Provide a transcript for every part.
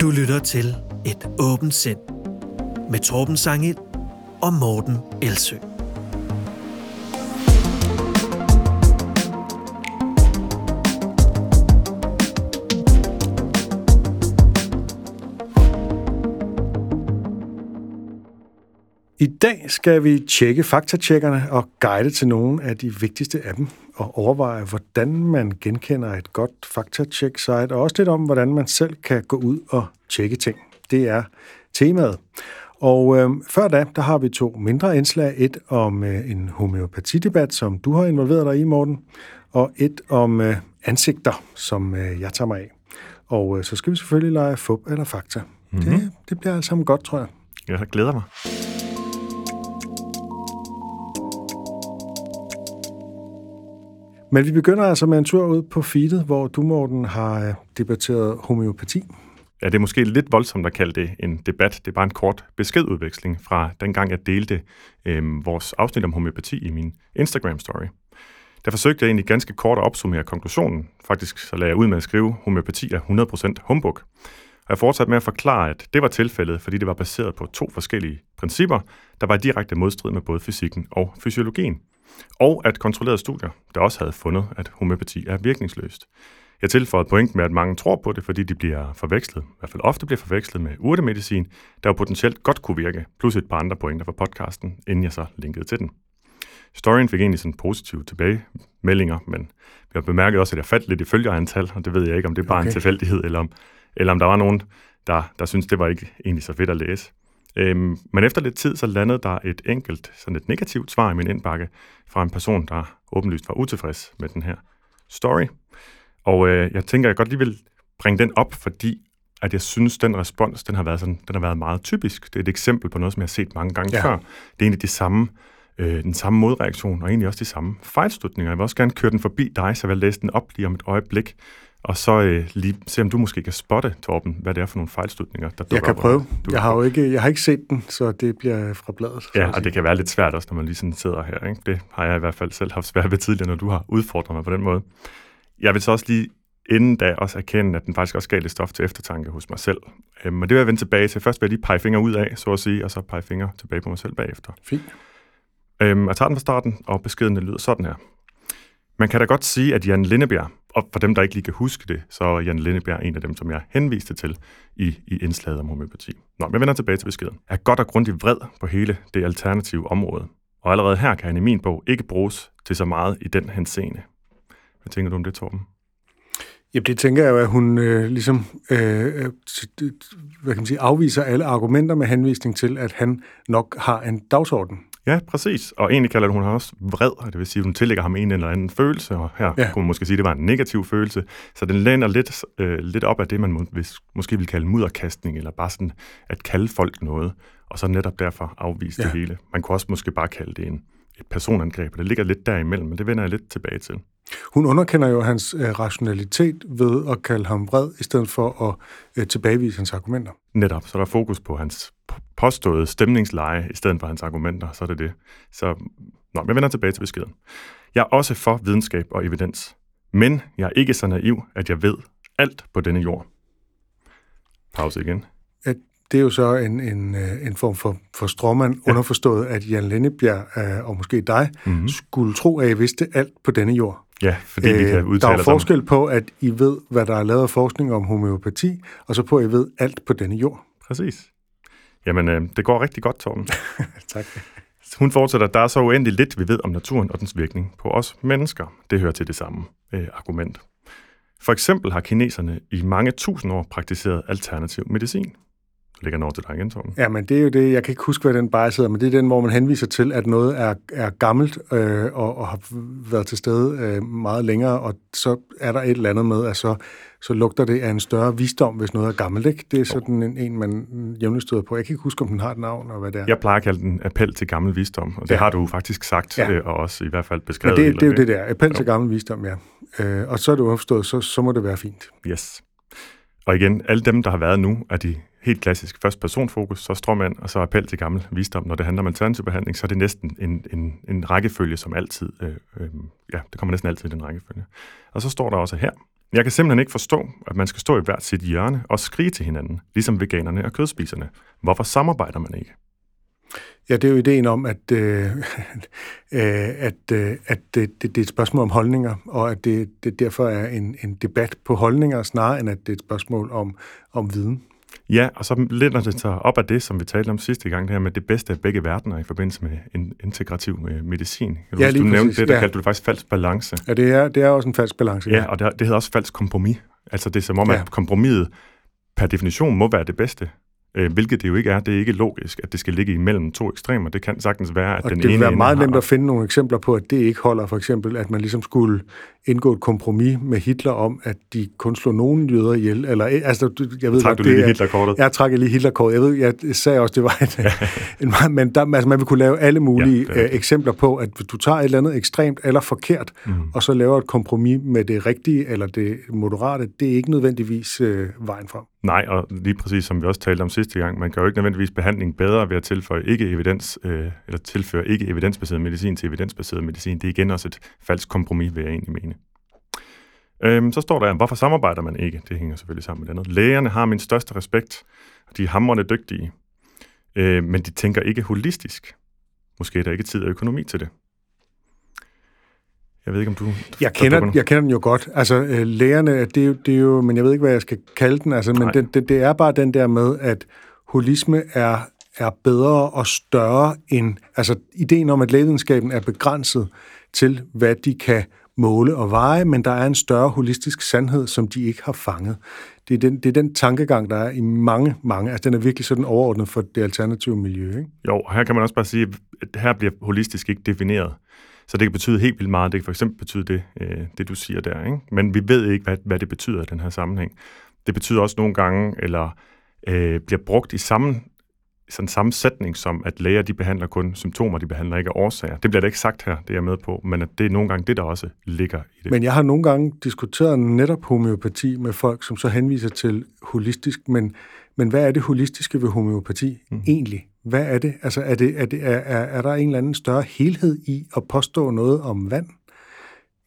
Du lytter til Et åbent sind med Torben Sangel og Morten Elsø. I dag skal vi tjekke faktatjekkerne og guide til nogle af de vigtigste af dem og overveje, hvordan man genkender et godt faktatjek-site, og også lidt om, hvordan man selv kan gå ud og tjekke ting. Det er temaet. Og øh, før da, der har vi to mindre indslag. Et om øh, en homøopatidebat, som du har involveret dig i, Morten, og et om øh, ansigter, som øh, jeg tager mig af. Og øh, så skal vi selvfølgelig lege fup eller fakta. Mm-hmm. Det, det bliver alt sammen godt, tror jeg. Jeg glæder mig. Men vi begynder altså med en tur ud på feedet, hvor du, Morten, har øh, debatteret homeopati. Ja, det er måske lidt voldsomt at kalde det en debat. Det er bare en kort beskedudveksling fra dengang, jeg delte øh, vores afsnit om homeopati i min Instagram-story. Der forsøgte jeg egentlig ganske kort at opsummere konklusionen. Faktisk så lagde jeg ud med at skrive, at homeopati er 100% humbug. Og jeg fortsatte med at forklare, at det var tilfældet, fordi det var baseret på to forskellige principper, der var i direkte modstrid med både fysikken og fysiologien og at kontrollerede studier, der også havde fundet, at homøopati er virkningsløst. Jeg tilføjede point med, at mange tror på det, fordi de bliver forvekslet, i hvert fald ofte bliver forvekslet med urtemedicin, der jo potentielt godt kunne virke, plus et par andre pointer fra podcasten, inden jeg så linkede til den. Storyen fik egentlig sådan positive tilbagemeldinger, men vi har bemærket også, at jeg faldt lidt i følgerantal, og det ved jeg ikke, om det er bare okay. en tilfældighed, eller om, eller om der var nogen, der, der synes det var ikke egentlig så fedt at læse. Øhm, men efter lidt tid, så landede der et enkelt, sådan et negativt svar i min indbakke fra en person, der åbenlyst var utilfreds med den her story. Og øh, jeg tænker, at jeg godt lige vil bringe den op, fordi at jeg synes, den respons, den har været, sådan, den har været meget typisk. Det er et eksempel på noget, som jeg har set mange gange ja. før. Det er egentlig de samme, øh, den samme modreaktion, og egentlig også de samme fejlslutninger. Jeg vil også gerne køre den forbi dig, så jeg vil læse den op lige om et øjeblik, og så øh, lige se, om du måske kan spotte, Torben, hvad det er for nogle fejlslutninger, der Jeg kan op, prøve. Jeg har jo ikke, jeg har ikke set den, så det bliver fra bladet. Ja, og det kan være lidt svært også, når man lige sådan sidder her. Ikke? Det har jeg i hvert fald selv haft svært ved tidligere, når du har udfordret mig på den måde. Jeg vil så også lige inden da også erkende, at den faktisk også gav lidt stof til eftertanke hos mig selv. Øhm, og det vil jeg vende tilbage til. Først vil jeg lige pege fingre ud af, så at sige, og så pege fingre tilbage på mig selv bagefter. Fint. Øhm, jeg tager den fra starten, og beskeden lyder sådan her. Man kan da godt sige, at Jan Lindebjerg, og for dem, der ikke lige kan huske det, så er Jan Lindebjerg en af dem, som jeg henviste til i, i indslaget om homøopati. Nå, men jeg vender tilbage til beskeden. Jeg er godt og grundigt vred på hele det alternative område, og allerede her kan han i min bog ikke bruges til så meget i den henseende. Hvad tænker du om det, Torben? Jamen, det tænker jeg jo, at hun øh, ligesom øh, øh, øh hvad kan man sige, afviser alle argumenter med henvisning til, at han nok har en dagsorden. Ja, præcis. Og egentlig kalder hun ham også vred, og det vil sige, at hun tillægger ham en eller anden følelse, og her ja. kunne man måske sige, at det var en negativ følelse. Så den lænder lidt, øh, lidt op af det, man må, hvis, måske vil kalde mudderkastning, eller bare sådan at kalde folk noget, og så netop derfor afvise ja. det hele. Man kunne også måske bare kalde det en, et personangreb, og det ligger lidt derimellem, men det vender jeg lidt tilbage til. Hun underkender jo hans øh, rationalitet ved at kalde ham vred, i stedet for at øh, tilbagevise hans argumenter. Netop, så der er fokus på hans påståede stemningsleje, i stedet for hans argumenter, så er det det. Så nå, jeg vender tilbage til beskeden. Jeg er også for videnskab og evidens, men jeg er ikke så naiv, at jeg ved alt på denne jord. Pause igen. At det er jo så en, en, øh, en form for, for stråmand, ja. underforstået, at Jan Lennebjerg øh, og måske dig mm-hmm. skulle tro, at I vidste alt på denne jord. Ja, fordi vi kan udtale Der er forskel på, at I ved, hvad der er lavet af forskning om homeopati, og så på, at I ved alt på denne jord. Præcis. Jamen, øh, det går rigtig godt, Torben. tak. Hun fortsætter, der er så uendeligt lidt, vi ved om naturen og dens virkning på os mennesker. Det hører til det samme øh, argument. For eksempel har kineserne i mange tusind år praktiseret alternativ medicin lægger den over til dig igen, Torben. Ja, men det er jo det, jeg kan ikke huske, hvad den bare sidder, men det er den, hvor man henviser til, at noget er, er gammelt øh, og, og har været til stede øh, meget længere, og så er der et eller andet med, at så, så lugter det af en større visdom, hvis noget er gammelt. Ikke? Det er sådan en, en man jævnligt støder på. Jeg kan ikke huske, om den har et navn, og hvad det er. Jeg plejer at kalde den appel til gammel visdom, og det ja. har du faktisk sagt, ja. øh, og også i hvert fald beskrevet. Men det, det er jo det der, appel jo. til gammel visdom, ja. Øh, og så er det jo forstået, så, så må det være fint. Yes. Og igen, alle dem, der har været nu, er de helt klassisk først personfokus, så stråmand, og så appel til gammel visdom. Når det handler om alternativ behandling, så er det næsten en, en, en rækkefølge, som altid, øh, øh, ja, det kommer næsten altid i den rækkefølge. Og så står der også her, Jeg kan simpelthen ikke forstå, at man skal stå i hvert sit hjørne og skrige til hinanden, ligesom veganerne og kødspiserne. Hvorfor samarbejder man ikke? Ja, det er jo ideen om, at, øh, øh at, øh, at det, det, det er et spørgsmål om holdninger, og at det, det derfor er en, en debat på holdninger, snarere end at det er et spørgsmål om, om viden. Ja, og så lænder det sig op af det, som vi talte om sidste gang, det her med det bedste af begge verdener i forbindelse med en integrativ øh, medicin. Kan du, Ja, lige du nævnte præcis, det, der ja. kaldte du det faktisk falsk balance. Ja, det er, det er også en falsk balance. Ja, og det, det hedder også falsk kompromis. Altså det er som om, Ja. at kompromiset per definition må være det bedste. Øh, hvilket det jo ikke er. Det er ikke logisk, at det skal ligge imellem to ekstremer. Det kan sagtens være, at Og den det ene vil være meget nemt at finde nogle eksempler på, at det ikke holder. For eksempel, at man ligesom skulle indgå et kompromis med Hitler om, at de kun slog nogen jøder ihjel. Eller, altså, du- jeg ved Trak du lige det er- Hitlerkortet? Jeg trak lige Hitlerkort. Jeg ved, jeg sagde også, det var et, en, meget- men der, altså, man vil kunne lave alle mulige Ja, det rigtigt. eksempler på, at du tager et eller andet ekstremt eller forkert, mm. og så laver et kompromis med det rigtige eller det moderate, det er ikke nødvendigvis øh, vejen frem. Nej, og lige præcis som vi også talte om sidste gang, man kan jo ikke nødvendigvis behandling bedre ved at tilføje ikke evidens, øh, eller tilføre ikke evidensbaseret medicin til evidensbaseret medicin. Det er igen også et falsk kompromis, vil jeg egentlig mene. Øhm, så står der, hvorfor samarbejder man ikke? Det hænger selvfølgelig sammen med det andet. Lægerne har min største respekt, og de er hamrende dygtige, øh, men de tænker ikke holistisk. Måske er der ikke tid og økonomi til det. Jeg ved ikke, om du... Jeg der kender, jeg kender den jo godt. Altså, øh, lægerne, det er, jo, det er jo, men jeg ved ikke, hvad jeg skal kalde den. Altså, men det, det, det er bare den der med, at holisme er, er bedre og større end... Altså, ideen om, at lægevidenskaben er begrænset til, hvad de kan måle og veje, men der er en større holistisk sandhed, som de ikke har fanget. Det er den, det er den tankegang, der er i mange, mange... Altså, den er virkelig sådan overordnet for det alternative miljø, ikke? Jo, her kan man også bare sige, at her bliver holistisk ikke defineret. Så det kan betyde helt vildt meget. Det kan for eksempel betyde det, øh, det du siger der. Ikke? Men vi ved ikke, hvad, hvad det betyder i den her sammenhæng. Det betyder også nogle gange, eller øh, bliver brugt i samme, sådan samme sætning som, at læger de behandler kun symptomer, de behandler ikke årsager. Det bliver det ikke sagt her, det er jeg med på, men at det er nogle gange det, der også ligger i det. Men jeg har nogle gange diskuteret netop homeopati med folk, som så henviser til holistisk, men, men hvad er det holistiske ved homeopati mm. egentlig? Hvad er det? Altså, er, det, er, det, er, er, er der en eller anden større helhed i at påstå noget om vand?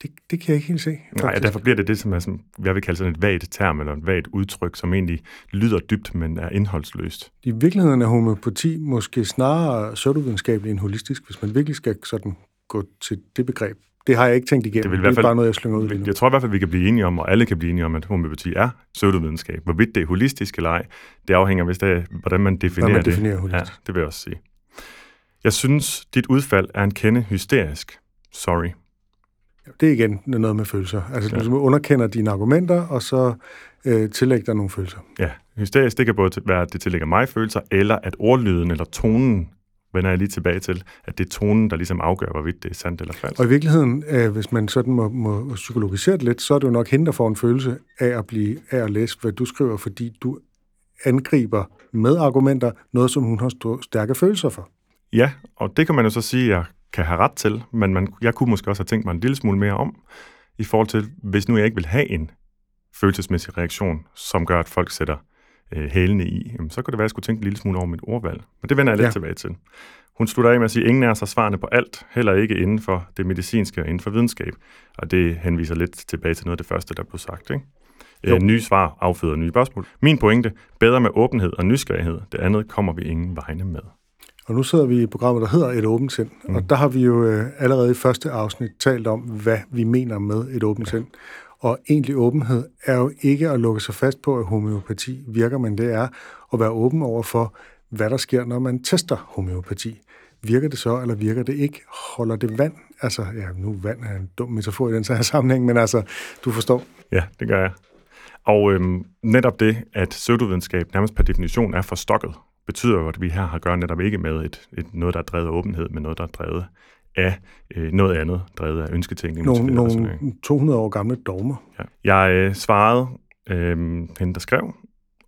Det, det kan jeg ikke helt se. Nej, faktisk. derfor bliver det det, som er, som jeg vil kalde sådan et vagt term, eller et vagt udtryk, som egentlig lyder dybt, men er indholdsløst. I virkeligheden er homeopati måske snarere pseudovidenskabelig end holistisk, hvis man virkelig skal sådan gå til det begreb. Det har jeg ikke tænkt igennem. Det vil i det er hvert fald- bare noget, jeg slynger ud nu. Jeg tror i hvert fald, vi kan blive enige om, og alle kan blive enige om, at homeopati er pseudovidenskab. Hvorvidt det er holistisk eller ej, det afhænger vist af, hvordan man definerer man det. definerer holistisk. Ja, det vil jeg også sige. Jeg synes, dit udfald er en kende hysterisk. Sorry. Det er igen noget med følelser. Altså, ja. du underkender dine argumenter, og så øh, tillægger dig nogle følelser. Ja, hysterisk, det kan både være, at det tillægger mig følelser, eller at ordlyden eller tonen, vender jeg lige tilbage til, at det er tonen, der ligesom afgør, hvorvidt det er sandt eller falsk. Og i virkeligheden, øh, hvis man sådan må, må psykologisere det lidt, så er det jo nok hende, der får en følelse af at, blive, af at læse, hvad du skriver, fordi du angriber med argumenter noget, som hun har st- stærke følelser for. Ja, og det kan man jo så sige, at jeg kan have ret til, men man, jeg kunne måske også have tænkt mig en lille smule mere om, i forhold til, hvis nu jeg ikke vil have en følelsesmæssig reaktion, som gør, at folk sætter øh, hælene i, jamen, så kunne det være, at jeg skulle tænke en lille smule over mit ordvalg. Men det vender jeg lidt Ja. tilbage til. Hun slutter af med at sige, at ingen af os har svarene på alt, heller ikke inden for det medicinske og inden for videnskab. Og det henviser lidt tilbage til noget af det første, der blev sagt. Ikke? Jo. Øh, nye svar afføder nye spørgsmål. Min pointe, bedre med åbenhed og nysgerrighed. Det andet kommer vi ingen vegne med. Og nu sidder vi i programmet, der hedder Et åbent sind, mm. og der har vi jo øh, allerede i første afsnit talt om, hvad vi mener med et åbent sind. Og egentlig åbenhed er jo ikke at lukke sig fast på, at homeopati virker, men det er at være åben over for, hvad der sker, når man tester homeopati. Virker det så, eller virker det ikke? Holder det vand? Altså, ja, nu vand er en dum metafor i den her sammenhæng, men altså, du forstår. Ja, det gør jeg. Og øhm, netop det, at pseudovidenskab nærmest per definition er forstokket, betyder jo, at vi her har at gøre netop ikke med et, et, noget, der er drevet af åbenhed, men noget, der er drevet af øh, noget andet, drevet af ønsketænkning. Nogle, nogle noget. 200 år gamle dogmer. Ja. Jeg øh, svarede øh, hende, der skrev,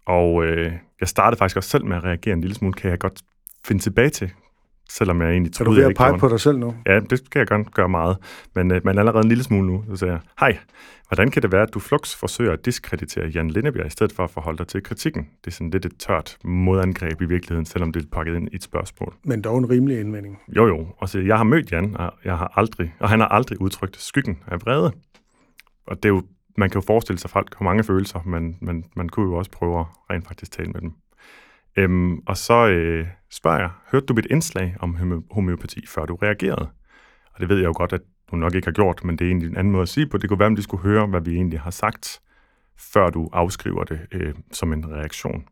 og øh, jeg startede faktisk også selv med at reagere en lille smule, kan jeg godt finde tilbage til, selvom jeg egentlig Er troede, du ved jeg at ikke pege på dig selv nu? Ja, det kan jeg godt gøre meget. Men, øh, men allerede en lille smule nu, så siger jeg, hej, hvordan kan det være, at du flux forsøger at diskreditere Jan Lindebjerg, i stedet for at forholde dig til kritikken? Det er sådan lidt et tørt modangreb i virkeligheden, selvom det er pakket ind i et spørgsmål. Men dog en rimelig indvending. Jo jo, og så jeg har mødt Jan, og, jeg har aldrig, og han har aldrig udtrykt skyggen af vrede. Og det er jo man kan jo forestille sig, folk har mange følelser, men, men man kunne jo også prøve at rent faktisk tale med dem. Øhm, og så øh, spørger jeg, hørte du mit indslag om homeopati, før du reagerede? Og det ved jeg jo godt, at du nok ikke har gjort, men det er egentlig en anden måde at sige på. Det kunne være, om de skulle høre, hvad vi egentlig har sagt, før du afskriver det øh, som en reaktion.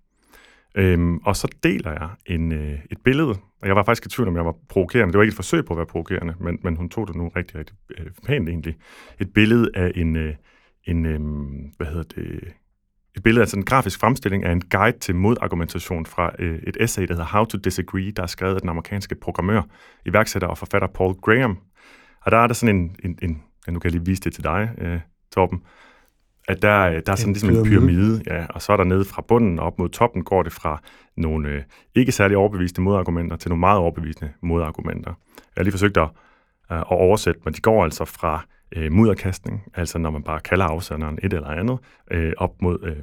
Øhm, og så deler jeg en, øh, et billede, og jeg var faktisk i tvivl om, jeg var provokerende. Det var ikke et forsøg på at være provokerende, men, men hun tog det nu rigtig, rigtig øh, pænt egentlig. Et billede af en, øh, en øh, hvad hedder det, et billede, altså en grafisk fremstilling af en guide til modargumentation fra øh, et essay, der hedder How to Disagree, der er skrevet af den amerikanske programmør, iværksætter og forfatter Paul Graham. Og der er der sådan en, en, en ja, nu kan jeg lige vise det til dig, øh, Torben, at der, øh, der er sådan en ligesom en pyramide, ja, og så er der nede fra bunden op mod toppen, går det fra nogle øh, ikke særlig overbeviste modargumenter til nogle meget overbevisende modargumenter. Jeg har lige forsøgt at, øh, at oversætte, men de går altså fra øh, mudderkastning, altså når man bare kalder afsenderen et eller andet, øh, op mod øh,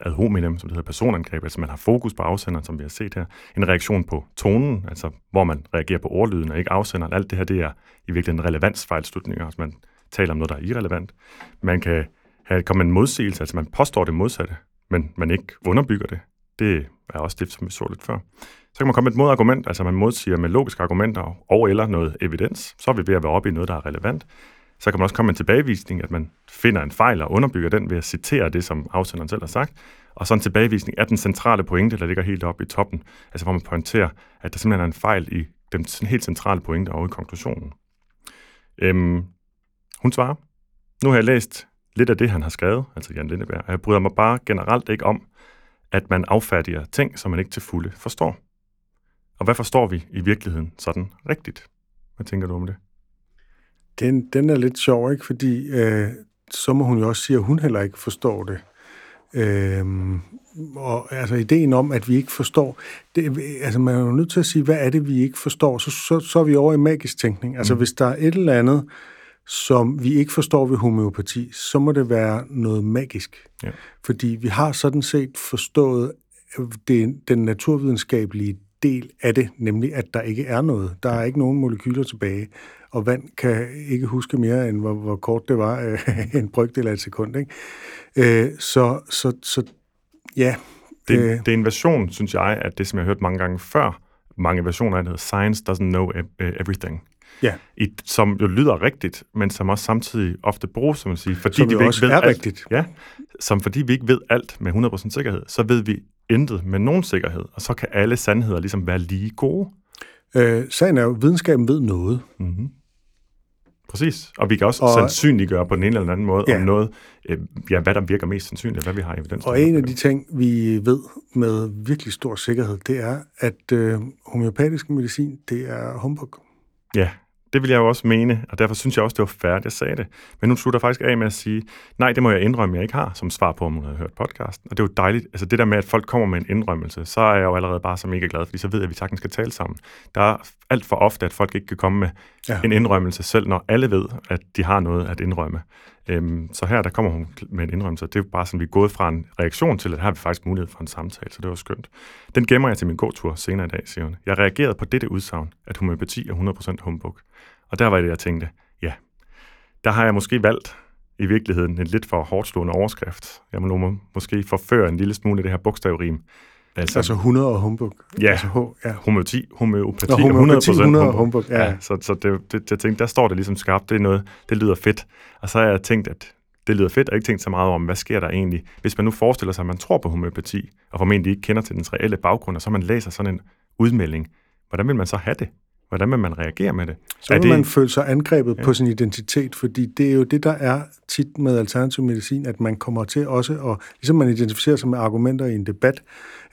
ad hominem, som det hedder personangreb, altså man har fokus på afsenderen, som vi har set her. En reaktion på tonen, altså hvor man reagerer på ordlyden og ikke afsenderen. Alt det her, det er i virkeligheden relevansfejlslutninger, altså man taler om noget, der er irrelevant. Man kan have, komme en modsigelse, altså man påstår det modsatte, men man ikke underbygger det. Det er også det, som vi så lidt før. Så kan man komme med et modargument, altså man modsiger med logiske argumenter og eller noget evidens. Så er vi ved at være oppe i noget, der er relevant. Så kan man også komme med en tilbagevisning, at man finder en fejl og underbygger den ved at citere det, som afsenderen selv har sagt. Og så en tilbagevisning af den centrale pointe, der ligger helt oppe i toppen. Altså hvor man pointerer, at der simpelthen er en fejl i den helt centrale pointe og i konklusionen. Øhm, hun svarer, nu har jeg læst lidt af det, han har skrevet, altså Jan Lindeberg, og jeg bryder mig bare generelt ikke om, at man affærdiger ting, som man ikke til fulde forstår. Og hvad forstår vi i virkeligheden sådan rigtigt? Hvad tænker du om det? Den, den er lidt sjov, ikke? Fordi øh, så må hun jo også sige, at hun heller ikke forstår det. Øhm, og altså ideen om, at vi ikke forstår, det, altså man er jo nødt til at sige, hvad er det, vi ikke forstår? Så, så, så er vi over i magisk tænkning. Altså mm. hvis der er et eller andet, som vi ikke forstår ved homeopati, så må det være noget magisk. Ja. Fordi vi har sådan set forstået det, den naturvidenskabelige del af det, nemlig at der ikke er noget. Der er ikke nogen molekyler tilbage, og vand kan ikke huske mere, end hvor, hvor kort det var, øh, en brygdel af et sekund. Ikke? Øh, så, så, så ja. Det, øh, det er en version, synes jeg, at det, som jeg har hørt mange gange før, mange versioner af det Science doesn't know e-, everything. Ja. I, som jo lyder rigtigt, men som også samtidig ofte bruges, som man siger, fordi som de ikke ved alt, rigtigt. Ja, som fordi vi ikke ved alt med 100% sikkerhed, så ved vi intet med nogen sikkerhed, og så kan alle sandheder ligesom være lige gode. Øh, sagen er jo, at videnskaben ved noget. Mm-hmm. Præcis, og vi kan også og, sandsynliggøre på den ene eller anden måde, ja. om noget, øh, ja, hvad der virker mest sandsynligt, hvad vi har evidens Og en af de ting, vi ved med virkelig stor sikkerhed, det er, at øh, homeopatisk medicin, det er humbug. Ja, det vil jeg jo også mene, og derfor synes jeg også, det var færdigt, jeg sagde det. Men hun slutter faktisk af med at sige, nej, det må jeg indrømme, jeg ikke har, som svar på, om hun havde hørt podcasten. Og det er jo dejligt, altså det der med, at folk kommer med en indrømmelse, så er jeg jo allerede bare så mega glad, fordi så ved jeg, at vi sagtens skal tale sammen. Der er alt for ofte, at folk ikke kan komme med ja. en indrømmelse selv, når alle ved, at de har noget at indrømme. Øhm, så her, der kommer hun med en indrømmelse. Det er bare sådan, vi er gået fra en reaktion til, at her har vi faktisk mulighed for en samtale, så det var skønt. Den gemmer jeg til min gåtur senere i dag, siger hun. Jeg reagerede på dette udsagn, at homøopati er 100% humbug. Og der var det, jeg tænkte, ja, der har jeg måske valgt i virkeligheden en lidt for hårdt slående overskrift. Jeg må må, måske forføre en lille smule af det her bogstavrim. Altså, altså 100 og humbug. Ja, altså, ho, ja. homeopati, homeopati, Nå, homeopati 100%, 100 humbug. humbug. Ja. ja. så, så det, det, jeg tænkte, der står det ligesom skarpt, det er noget, det lyder fedt. Og så har jeg tænkt, at det lyder fedt, og ikke tænkt så meget om, hvad sker der egentlig, hvis man nu forestiller sig, at man tror på homeopati, og formentlig ikke kender til dens reelle baggrund, og så man læser sådan en udmelding. Hvordan vil man så have det? Hvordan vil man reagere med det? Så vil det... man føle sig angrebet ja. på sin identitet, fordi det er jo det, der er tit med alternativ medicin, at man kommer til også, og ligesom man identificerer sig med argumenter i en debat,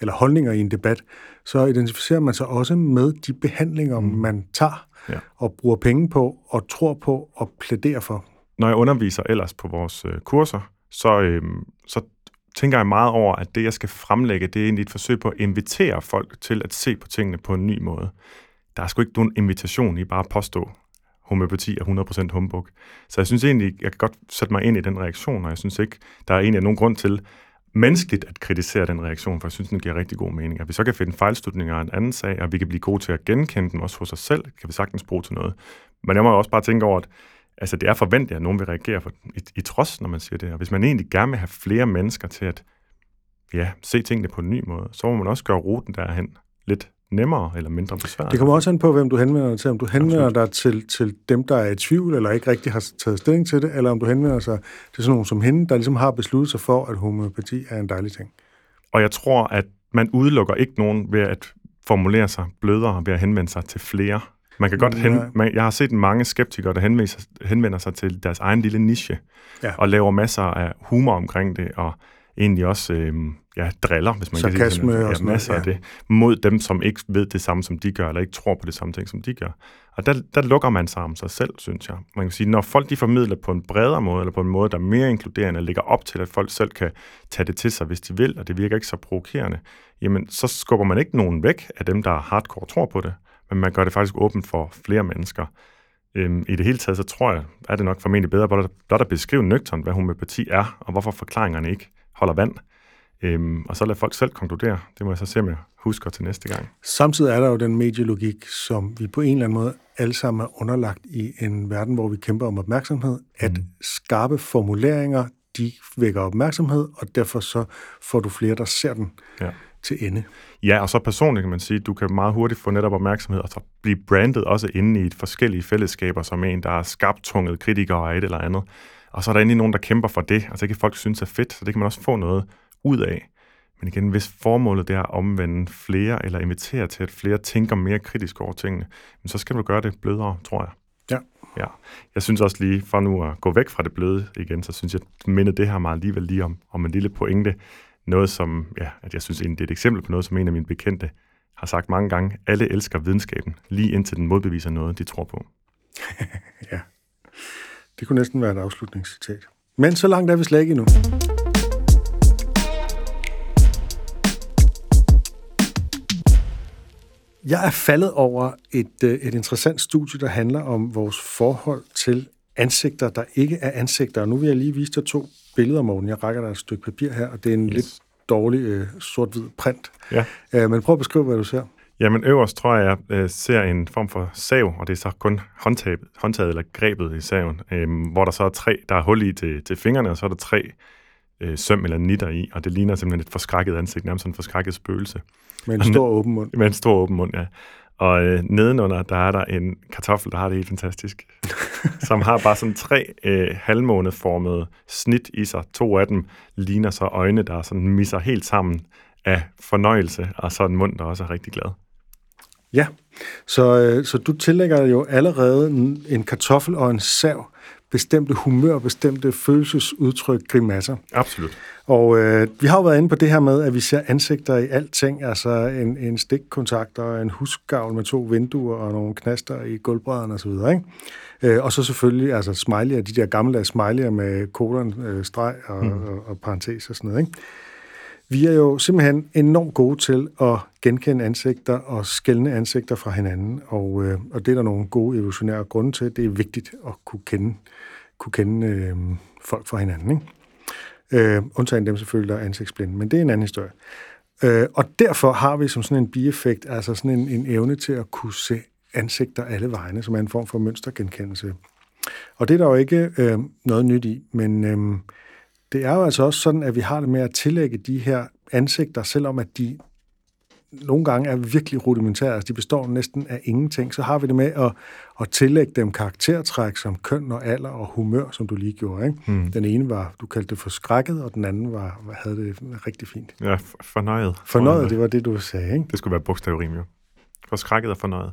eller holdninger i en debat, så identificerer man sig også med de behandlinger, mm. man tager, ja. og bruger penge på, og tror på, og plæderer for. Når jeg underviser ellers på vores øh, kurser, så, øh, så tænker jeg meget over, at det, jeg skal fremlægge, det er egentlig et forsøg på at invitere folk til at se på tingene på en ny måde der er sgu ikke nogen invitation i bare at påstå, homøopati er 100% humbug. Så jeg synes egentlig, jeg kan godt sætte mig ind i den reaktion, og jeg synes ikke, der er egentlig nogen grund til menneskeligt at kritisere den reaktion, for jeg synes, den giver rigtig god mening. At vi så kan finde fejlslutninger af en anden sag, og vi kan blive gode til at genkende den også hos os selv, kan vi sagtens bruge til noget. Men jeg må også bare tænke over, at altså det er forventeligt, at nogen vil reagere for, i, i trods, når man siger det. Og hvis man egentlig gerne vil have flere mennesker til at ja, se tingene på en ny måde, så må man også gøre ruten derhen lidt nemmere eller mindre besværligt. Det kommer også an på, hvem du henvender dig til. Om du henvender Absolut. dig til, til dem, der er i tvivl, eller ikke rigtig har taget stilling til det, eller om du henvender sig til sådan nogen som hende, der ligesom har besluttet sig for, at homøopati er en dejlig ting. Og jeg tror, at man udelukker ikke nogen ved at formulere sig blødere ved at henvende sig til flere. Man kan godt hen, man, jeg har set mange skeptikere, der henvender, henvender sig til deres egen lille niche, ja. og laver masser af humor omkring det, og egentlig også øh, ja, driller, hvis man Sarkasme kan sige det. Ja, masser ja. af det, mod dem, som ikke ved det samme, som de gør, eller ikke tror på det samme ting, som de gør. Og der, der lukker man sig om sig selv, synes jeg. Man kan sige, når folk de formidler på en bredere måde, eller på en måde, der er mere inkluderende, og ligger op til, at folk selv kan tage det til sig, hvis de vil, og det virker ikke så provokerende, jamen så skubber man ikke nogen væk af dem, der hardcore tror på det, men man gør det faktisk åbent for flere mennesker. Øhm, I det hele taget, så tror jeg, er det nok formentlig bedre blot at beskrive nøgternt, hvad homøopati er, og hvorfor forklaringerne ikke holder vand. Øhm, og så lad folk selv konkludere. Det må jeg så se, om jeg husker til næste gang. Samtidig er der jo den medielogik, som vi på en eller anden måde alle sammen er underlagt i en verden, hvor vi kæmper om opmærksomhed, at mm. skarpe formuleringer, de vækker opmærksomhed, og derfor så får du flere, der ser den ja. til ende. Ja, og så personligt kan man sige, du kan meget hurtigt få netop opmærksomhed, og så blive brandet også inde i et forskellige fællesskaber, som en, der er skarpt kritikere af et eller andet. Og så er der endelig nogen, der kæmper for det, og så kan folk synes er fedt, så det kan man også få noget ud af. Men igen, hvis formålet er at omvende flere, eller invitere til, at flere tænker mere kritisk over tingene, så skal du gøre det blødere, tror jeg. Ja. ja. Jeg synes også lige, for nu at gå væk fra det bløde igen, så synes jeg, at minde det her meget alligevel lige om, om en lille pointe. Noget som, ja, at jeg synes egentlig, det er et eksempel på noget, som en af mine bekendte har sagt mange gange. Alle elsker videnskaben, lige indtil den modbeviser noget, de tror på. ja. Det kunne næsten være et afslutningscitat. Men så langt er vi slet ikke endnu. Jeg er faldet over et, øh, et interessant studie, der handler om vores forhold til ansigter, der ikke er ansigter. Og nu vil jeg lige vise dig to billeder, Morten. Jeg rækker dig et stykke papir her, og det er en yes. lidt dårlig uh, sort-hvid print. Ja. Uh, men prøv at beskrive, hvad du ser. Jamen øverst tror jeg, jeg øh, ser en form for sav, og det er så kun håndtaget, håndtaget eller grebet i saven, øh, hvor der så er tre, der er hul i til, til fingrene, og så er der tre øh, søm eller nitter i, og det ligner simpelthen et forskrækket ansigt, nærmest en forskrækket spøgelse. Med en stor åben mund. Med en stor åben mund, ja. Og øh, nedenunder, der er der en kartoffel, der har det helt fantastisk. som har bare sådan tre øh, halvmåneformede snit i sig. To af dem ligner så øjne, der sådan misser helt sammen af fornøjelse, og så en mund, der også er rigtig glad. Ja, så, øh, så du tillægger jo allerede en, kartoffel og en sav bestemte humør, bestemte følelsesudtryk, grimasser. Absolut. Og øh, vi har jo været inde på det her med, at vi ser ansigter i alting, altså en, en stikkontakt og en husgavl med to vinduer og nogle knaster i gulvbrædderne osv., ikke? Øh, og så selvfølgelig altså smiley, de der gamle smiley'er med kolon, øh, streg og, mm. og, og parentes og sådan noget, ikke? Vi er jo simpelthen enormt gode til at genkende ansigter og skælne ansigter fra hinanden, og, øh, og det er der nogle gode evolutionære grunde til. Det er vigtigt at kunne kende, kunne kende øh, folk fra hinanden. Ikke? Øh, undtagen dem selvfølgelig, der er ansigtsblinde, men det er en anden historie. Øh, og derfor har vi som sådan en bieffekt, altså sådan en, en evne til at kunne se ansigter alle vegne, som er en form for mønstergenkendelse. Og det er der jo ikke øh, noget nyt i, men øh, det er jo altså også sådan, at vi har det med at tillægge de her ansigter, selvom at de nogle gange er virkelig rudimentære, altså de består næsten af ingenting, så har vi det med at, at tillægge dem karaktertræk som køn og alder og humør, som du lige gjorde. Ikke? Mm. Den ene var, du kaldte det for skrækket, og den anden var, havde det rigtig fint. Ja, fornøjet. Fornøjet, det var det, du sagde. Ikke? Det skulle være bogstavrim, jo. For skrækket og fornøjet.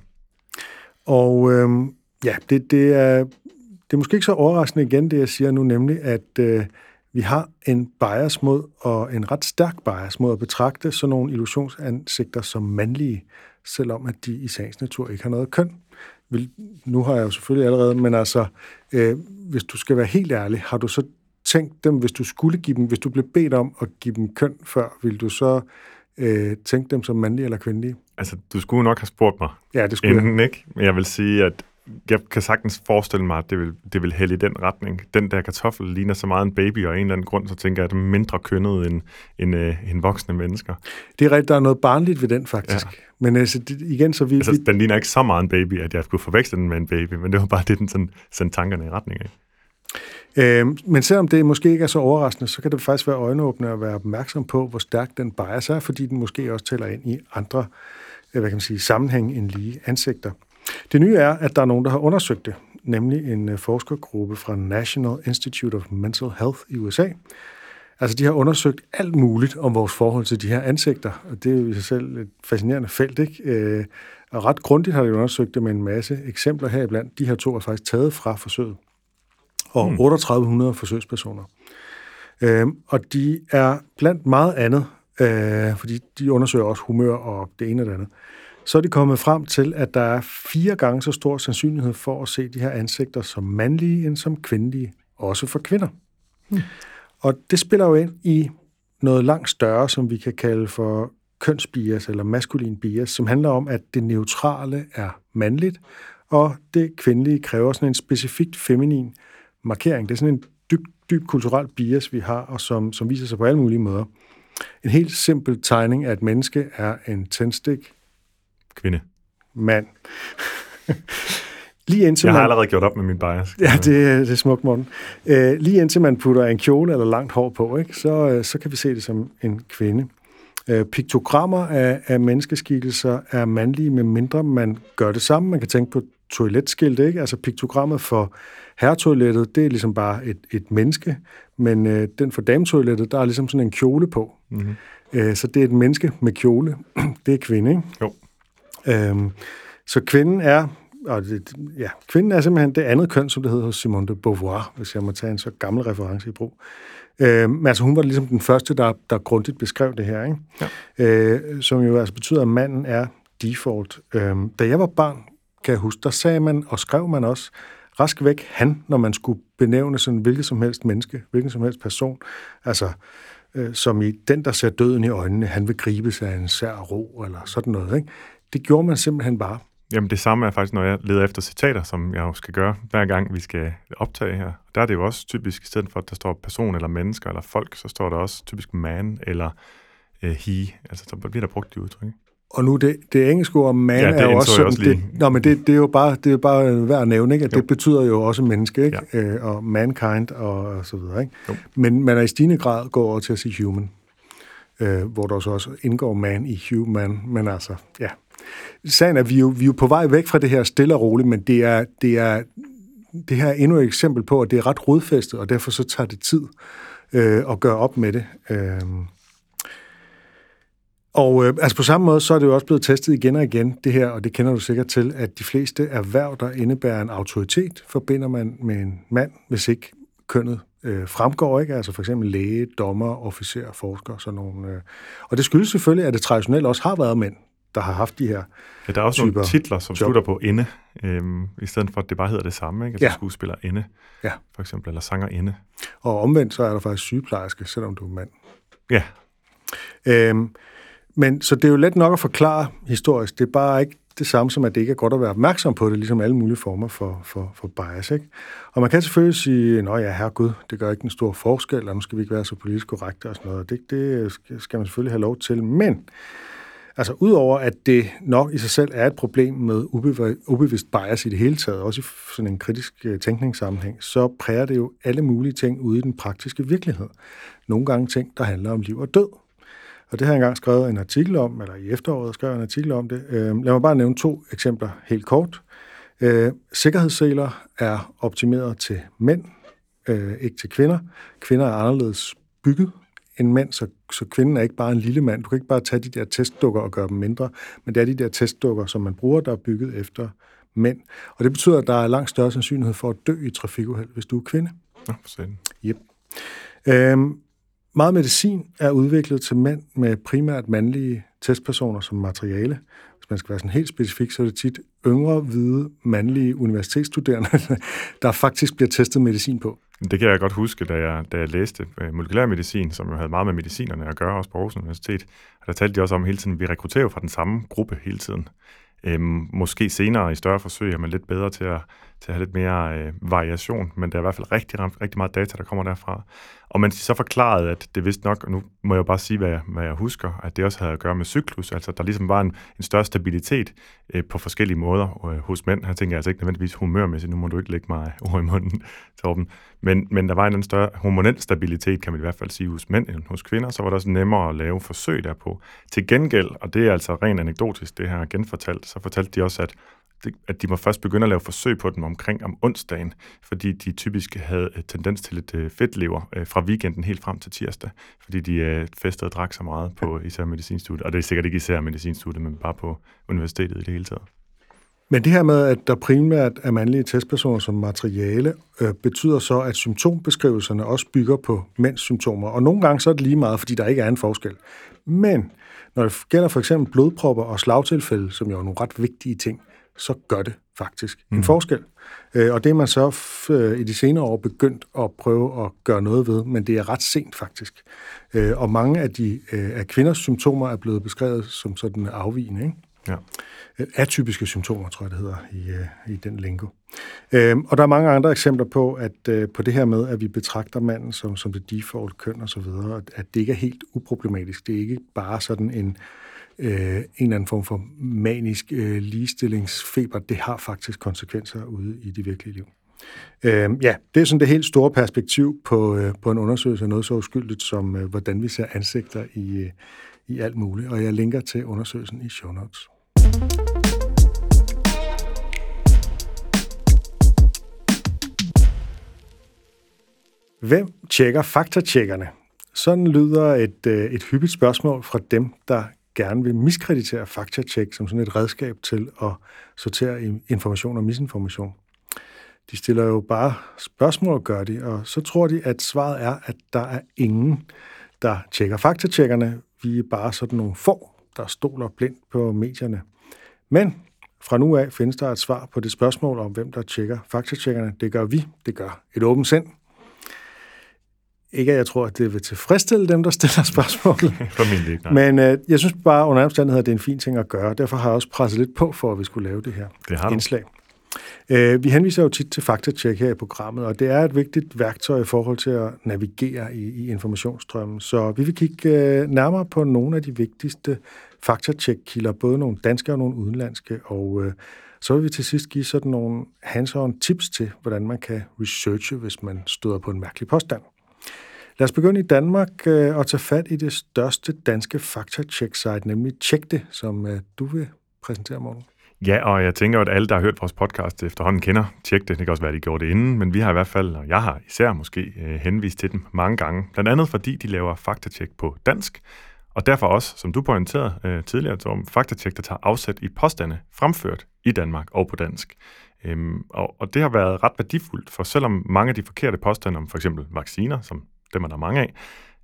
Og øhm, ja, det, det, er, det er måske ikke så overraskende igen, det jeg siger nu, nemlig at øh, vi har en bias mod, og en ret stærk bias mod at betragte sådan nogle illusionsansigter som mandlige, selvom at de i sagens natur ikke har noget køn. Nu har jeg jo selvfølgelig allerede, men altså, øh, hvis du skal være helt ærlig, har du så tænkt dem, hvis du skulle give dem, hvis du blev bedt om at give dem køn før, vil du så øh, tænke dem som mandlige eller kvindelige? Altså, du skulle nok have spurgt mig. Ja, det skulle inden, jeg. ikke? Men jeg vil sige, at jeg kan sagtens forestille mig, at det vil, det vil hælde i den retning. Den der kartoffel ligner så meget en baby, og af en eller anden grund, så tænker jeg, at det er mindre kønnet end, end, øh, end voksne mennesker. Det er rigtigt, der er noget barnligt ved den faktisk. Ja. Men altså, det, igen, så vi... Altså, vi... den ligner ikke så meget en baby, at jeg skulle forveksle den med en baby, men det var bare det, den sådan, sendte tankerne i retning af. Øh, men selvom det måske ikke er så overraskende, så kan det faktisk være øjenåbende at være opmærksom på, hvor stærk den bias er, fordi den måske også tæller ind i andre hvad kan man sige, sammenhæng end lige ansigter. Det nye er, at der er nogen, der har undersøgt det, nemlig en øh, forskergruppe fra National Institute of Mental Health i USA. Altså, de har undersøgt alt muligt om vores forhold til de her ansigter, og det er jo i sig selv et fascinerende felt, ikke? Øh, og ret grundigt har de undersøgt det med en masse eksempler heriblandt. De her to er faktisk taget fra forsøget, og 3800 hmm. forsøgspersoner. Øh, og de er blandt meget andet, fordi de undersøger også humør og det ene og det andet så er de kommet frem til, at der er fire gange så stor sandsynlighed for at se de her ansigter som mandlige end som kvindelige, også for kvinder. Hmm. Og det spiller jo ind i noget langt større, som vi kan kalde for kønsbias eller maskulin bias, som handler om, at det neutrale er mandligt, og det kvindelige kræver sådan en specifikt feminin markering. Det er sådan en dyb, dyb kulturel bias, vi har, og som, som viser sig på alle mulige måder. En helt simpel tegning af et menneske er en tændstik, Kvinde. Mand. lige indtil jeg har man... allerede gjort op med min bias. Ja, det, det er smukt, Morten. Uh, lige indtil man putter en kjole eller langt hår på, ikke, så, uh, så kan vi se det som en kvinde. Uh, piktogrammer af, af menneskeskikkelser er mandlige, med mindre man gør det samme. Man kan tænke på toiletskilt, ikke? Altså piktogrammet for herretoilettet, det er ligesom bare et, et menneske, men uh, den for dametoilettet, der er ligesom sådan en kjole på. Mm-hmm. Uh, så det er et menneske med kjole. det er kvinde, ikke? Jo. Øhm, så kvinden er, og det, ja, kvinden er simpelthen det andet køn, som det hedder hos Simone de Beauvoir, hvis jeg må tage en så gammel reference i brug. Øhm, men altså hun var ligesom den første, der, der grundigt beskrev det her, ikke? Ja. Øh, som jo altså betyder, at manden er default. Øhm, da jeg var barn, kan jeg huske, der sagde man, og skrev man også, rask væk han, når man skulle benævne sådan hvilket som helst menneske, hvilken som helst person. Altså, øh, som i den, der ser døden i øjnene, han vil gribe sig af en sær ro, eller sådan noget. Ikke? Det gjorde man simpelthen bare. Jamen det samme er faktisk, når jeg leder efter citater, som jeg jo skal gøre hver gang, vi skal optage her. Der er det jo også typisk, i stedet for at der står person eller mennesker eller folk, så står der også typisk man eller uh, he. Altså så bliver der brugt de udtryk. Og nu det, det engelske ord man ja, det er jo også sådan, også det, nå, men det, det, er jo bare, det er jo bare værd at nævne, ikke? at jo. det betyder jo også menneske, ikke? Ja. Øh, og mankind og, og så videre. Ikke? Men man er i stigende grad går over til at sige human, øh, hvor der også indgår man i human, men altså, ja, sagen er, vi er, jo, vi er jo på vej væk fra det her stille og roligt, men det er, det er, det her er endnu et eksempel på, at det er ret rodfæstet, og derfor så tager det tid øh, at gøre op med det. Øh. Og øh, altså på samme måde, så er det jo også blevet testet igen og igen, det her, og det kender du sikkert til, at de fleste erhverv, der indebærer en autoritet, forbinder man med en mand, hvis ikke kønnet øh, fremgår, ikke? Altså for eksempel læge, dommer, officer, forsker, sådan nogle. Øh. Og det skyldes selvfølgelig, at det traditionelt også har været mænd, der har haft de her Ja, der er også nogle titler, som job. slutter på ende, øhm, i stedet for, at det bare hedder det samme, ikke? Altså ja. skuespiller ende, ja. for eksempel, eller sanger ende. Og omvendt, så er der faktisk sygeplejerske, selvom du er mand. Ja. Øhm, men så det er jo let nok at forklare historisk. Det er bare ikke det samme som, at det ikke er godt at være opmærksom på det, ligesom alle mulige former for, for, for bias. Ikke? Og man kan selvfølgelig sige, at ja, herregud, det gør ikke en stor forskel, og nu skal vi ikke være så politisk korrekte og sådan noget. Det, det skal man selvfølgelig have lov til. Men Altså udover at det nok i sig selv er et problem med ubevidst bias i det hele taget, også i sådan en kritisk øh, tænkningssammenhæng, så præger det jo alle mulige ting ude i den praktiske virkelighed. Nogle gange ting, der handler om liv og død. Og det har jeg engang skrevet en artikel om, eller i efteråret skrev jeg en artikel om det. Øh, lad mig bare nævne to eksempler helt kort. Øh, sikkerhedsseler er optimeret til mænd, øh, ikke til kvinder. Kvinder er anderledes bygget en mand, så, så kvinden er ikke bare en lille mand. Du kan ikke bare tage de der testdukker og gøre dem mindre, men det er de der testdukker, som man bruger, der er bygget efter mænd. Og det betyder, at der er langt større sandsynlighed for at dø i trafikuheld, hvis du er kvinde. Ja, for yep. Øhm, meget medicin er udviklet til mænd med primært mandlige testpersoner som materiale. Hvis man skal være sådan helt specifik, så er det tit yngre, hvide, mandlige universitetsstuderende, der faktisk bliver testet medicin på. Det kan jeg godt huske, da jeg, da jeg læste øh, molekylærmedicin, som jo havde meget med medicinerne at gøre, også på Aarhus Universitet. Og der talte de også om hele tiden, at vi rekrutterer fra den samme gruppe hele tiden. Øhm, måske senere i større forsøg er man lidt bedre til at, til at have lidt mere øh, variation, men der er i hvert fald rigtig, rigtig meget data, der kommer derfra. Og man så forklarede, at det vidste nok, og nu må jeg bare sige, hvad jeg, hvad jeg husker, at det også havde at gøre med cyklus, altså der ligesom var en, en større stabilitet øh, på forskellige måder øh, hos mænd. Her tænker jeg altså ikke nødvendigvis humørmæssigt, nu må du ikke lægge mig ord i munden, Torben. Men, men der var en større hormonel stabilitet, kan man i hvert fald sige, hos mænd end hos kvinder, så var det også nemmere at lave forsøg derpå. Til gengæld, og det er altså rent anekdotisk, det her genfortalt, så fortalte de også, at at de må først begynde at lave forsøg på dem omkring om onsdagen, fordi de typisk havde tendens til et øh, fedtlever øh, fra weekenden helt frem til tirsdag, fordi de øh, festede og drak så meget på især medicinstudiet, og det er sikkert ikke især medicinstudiet, men bare på universitetet i det hele taget. Men det her med, at der primært er mandlige testpersoner som materiale, øh, betyder så, at symptombeskrivelserne også bygger på mænds symptomer. Og nogle gange så er det lige meget, fordi der ikke er en forskel. Men når det gælder for eksempel blodpropper og slagtilfælde, som jo er nogle ret vigtige ting, så gør det faktisk mm. en forskel. Øh, og det er man så øh, i de senere år begyndt at prøve at gøre noget ved, men det er ret sent faktisk. Øh, og mange af de af kvinders symptomer er blevet beskrevet som sådan afvigende. Ikke? Ja. Atypiske symptomer, tror jeg, det hedder i, i den lingo. og der er mange andre eksempler på, at på det her med, at vi betragter manden som, som det default køn og så videre, at det ikke er helt uproblematisk. Det er ikke bare sådan en øh, en eller anden form for manisk øh, ligestillingsfeber, det har faktisk konsekvenser ude i det virkelige liv. Øh, ja, det er sådan det helt store perspektiv på, øh, på en undersøgelse af noget så uskyldigt som, øh, hvordan vi ser ansigter i, øh, i alt muligt. Og jeg linker til undersøgelsen i show notes. Hvem tjekker faktatjekkerne? Sådan lyder et, øh, et hyppigt spørgsmål fra dem, der gerne vil miskreditere faktatjek som sådan et redskab til at sortere information og misinformation. De stiller jo bare spørgsmål, gør de, og så tror de, at svaret er, at der er ingen, der tjekker faktatjekkerne. Vi er bare sådan nogle få, der stoler blindt på medierne. Men fra nu af findes der et svar på det spørgsmål om, hvem der tjekker faktatjekkerne. Det gør vi. Det gør et åbent sind. Ikke at jeg tror, at det vil tilfredsstille dem, der stiller spørgsmål. Formentlig ikke, nej. Men øh, jeg synes bare, under omstændigheder, det er en fin ting at gøre. Derfor har jeg også presset lidt på, for at vi skulle lave det her det har indslag. Øh, vi henviser jo tit til faktatjek her i programmet, og det er et vigtigt værktøj i forhold til at navigere i, i informationsstrømmen. Så vi vil kigge øh, nærmere på nogle af de vigtigste faktatjek-kilder, både nogle danske og nogle udenlandske, og øh, så vil vi til sidst give sådan nogle hands-on tips til, hvordan man kan researche, hvis man støder på en mærkelig påstand. Lad os begynde i Danmark øh, og tage fat i det største danske fakta-check-site, nemlig Tjek det, som øh, du vil præsentere, morgen. Ja, og jeg tænker at alle, der har hørt vores podcast efterhånden kender Tjek det. Det kan også være, at de gjorde det inden, men vi har i hvert fald, og jeg har især måske øh, henvist til dem mange gange. Blandt andet fordi de laver faktatjek på dansk, og derfor også, som du pointerede øh, tidligere, om faktatjek, der tager afsæt i påstande fremført i Danmark og på dansk. Øhm, og, og det har været ret værdifuldt, for selvom mange af de forkerte påstande om for eksempel vacciner, som dem er der mange af,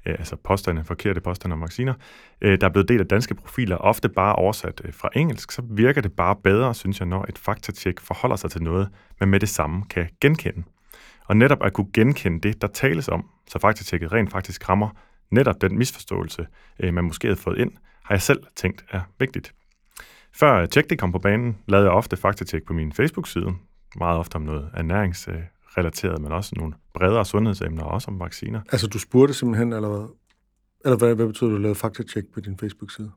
øh, altså påstande, forkerte påstande om vacciner, øh, der er blevet del af danske profiler, ofte bare oversat øh, fra engelsk, så virker det bare bedre, synes jeg, når et faktatjek forholder sig til noget, man med det samme kan genkende. Og netop at kunne genkende det, der tales om, så faktatjekket rent faktisk rammer netop den misforståelse, øh, man måske havde fået ind, har jeg selv tænkt er vigtigt. Før Tjek det kom på banen, lavede jeg ofte faktatjek på min Facebook-side, meget ofte om noget ernærings øh, relateret, men også nogle bredere sundhedsemner, også om vacciner. Altså du spurgte simpelthen, eller hvad? Eller hvad, hvad betyder, at du lavede faktatjek på din Facebook-side?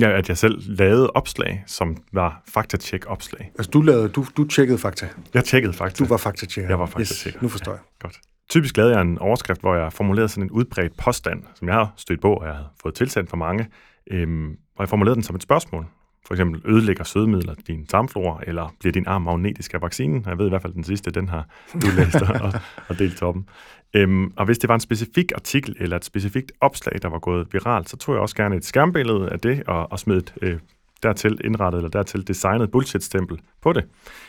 Ja, at jeg selv lavede opslag, som var faktatjek-opslag. Altså du, lavede, du, du tjekkede fakta? Jeg tjekkede fakta. Du var faktatjekker? Jeg var faktatjekker. Yes, nu forstår jeg. Ja, godt. Typisk lavede jeg en overskrift, hvor jeg formulerede sådan en udbredt påstand, som jeg har stødt på, og jeg har fået tilsendt for mange. Øhm, og jeg formulerede den som et spørgsmål for eksempel ødelægger sødemidler din tarmflora, eller bliver din arm magnetisk af vaccinen. Jeg ved i hvert fald, den sidste, den har du læst og, og delt toppen. Øhm, og hvis det var en specifik artikel eller et specifikt opslag, der var gået viralt, så tog jeg også gerne et skærmbillede af det og, og smed et øh, dertil indrettet eller dertil designet bullshit-stempel på det.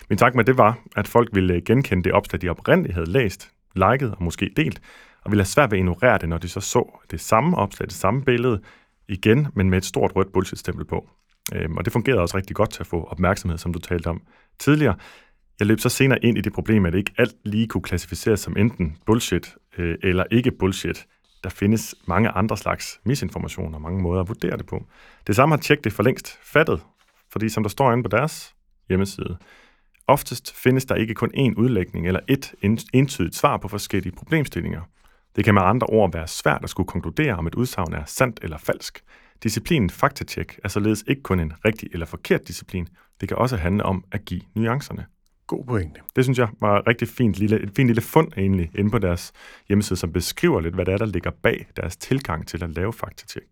Min tanke med det var, at folk ville øh, genkende det opslag, de oprindeligt havde læst, liket og måske delt, og ville have svært ved at ignorere det, når de så så det samme opslag, det samme billede igen, men med et stort rødt bullshit-stempel på. Øhm, og det fungerede også rigtig godt til at få opmærksomhed, som du talte om tidligere. Jeg løb så senere ind i det problem, at ikke alt lige kunne klassificeres som enten bullshit øh, eller ikke bullshit. Der findes mange andre slags misinformation og mange måder at vurdere det på. Det samme har Tjek det for længst fattet, fordi som der står inde på deres hjemmeside, oftest findes der ikke kun én udlægning eller et entydigt svar på forskellige problemstillinger. Det kan med andre ord være svært at skulle konkludere, om et udsagn er sandt eller falsk. Disciplinen faktatjek er således ikke kun en rigtig eller forkert disciplin, det kan også handle om at give nuancerne. God pointe. Det synes jeg var rigtig fint lille, et fint lille fund egentlig inde på deres hjemmeside, som beskriver lidt, hvad det er, der ligger bag deres tilgang til at lave faktatjek.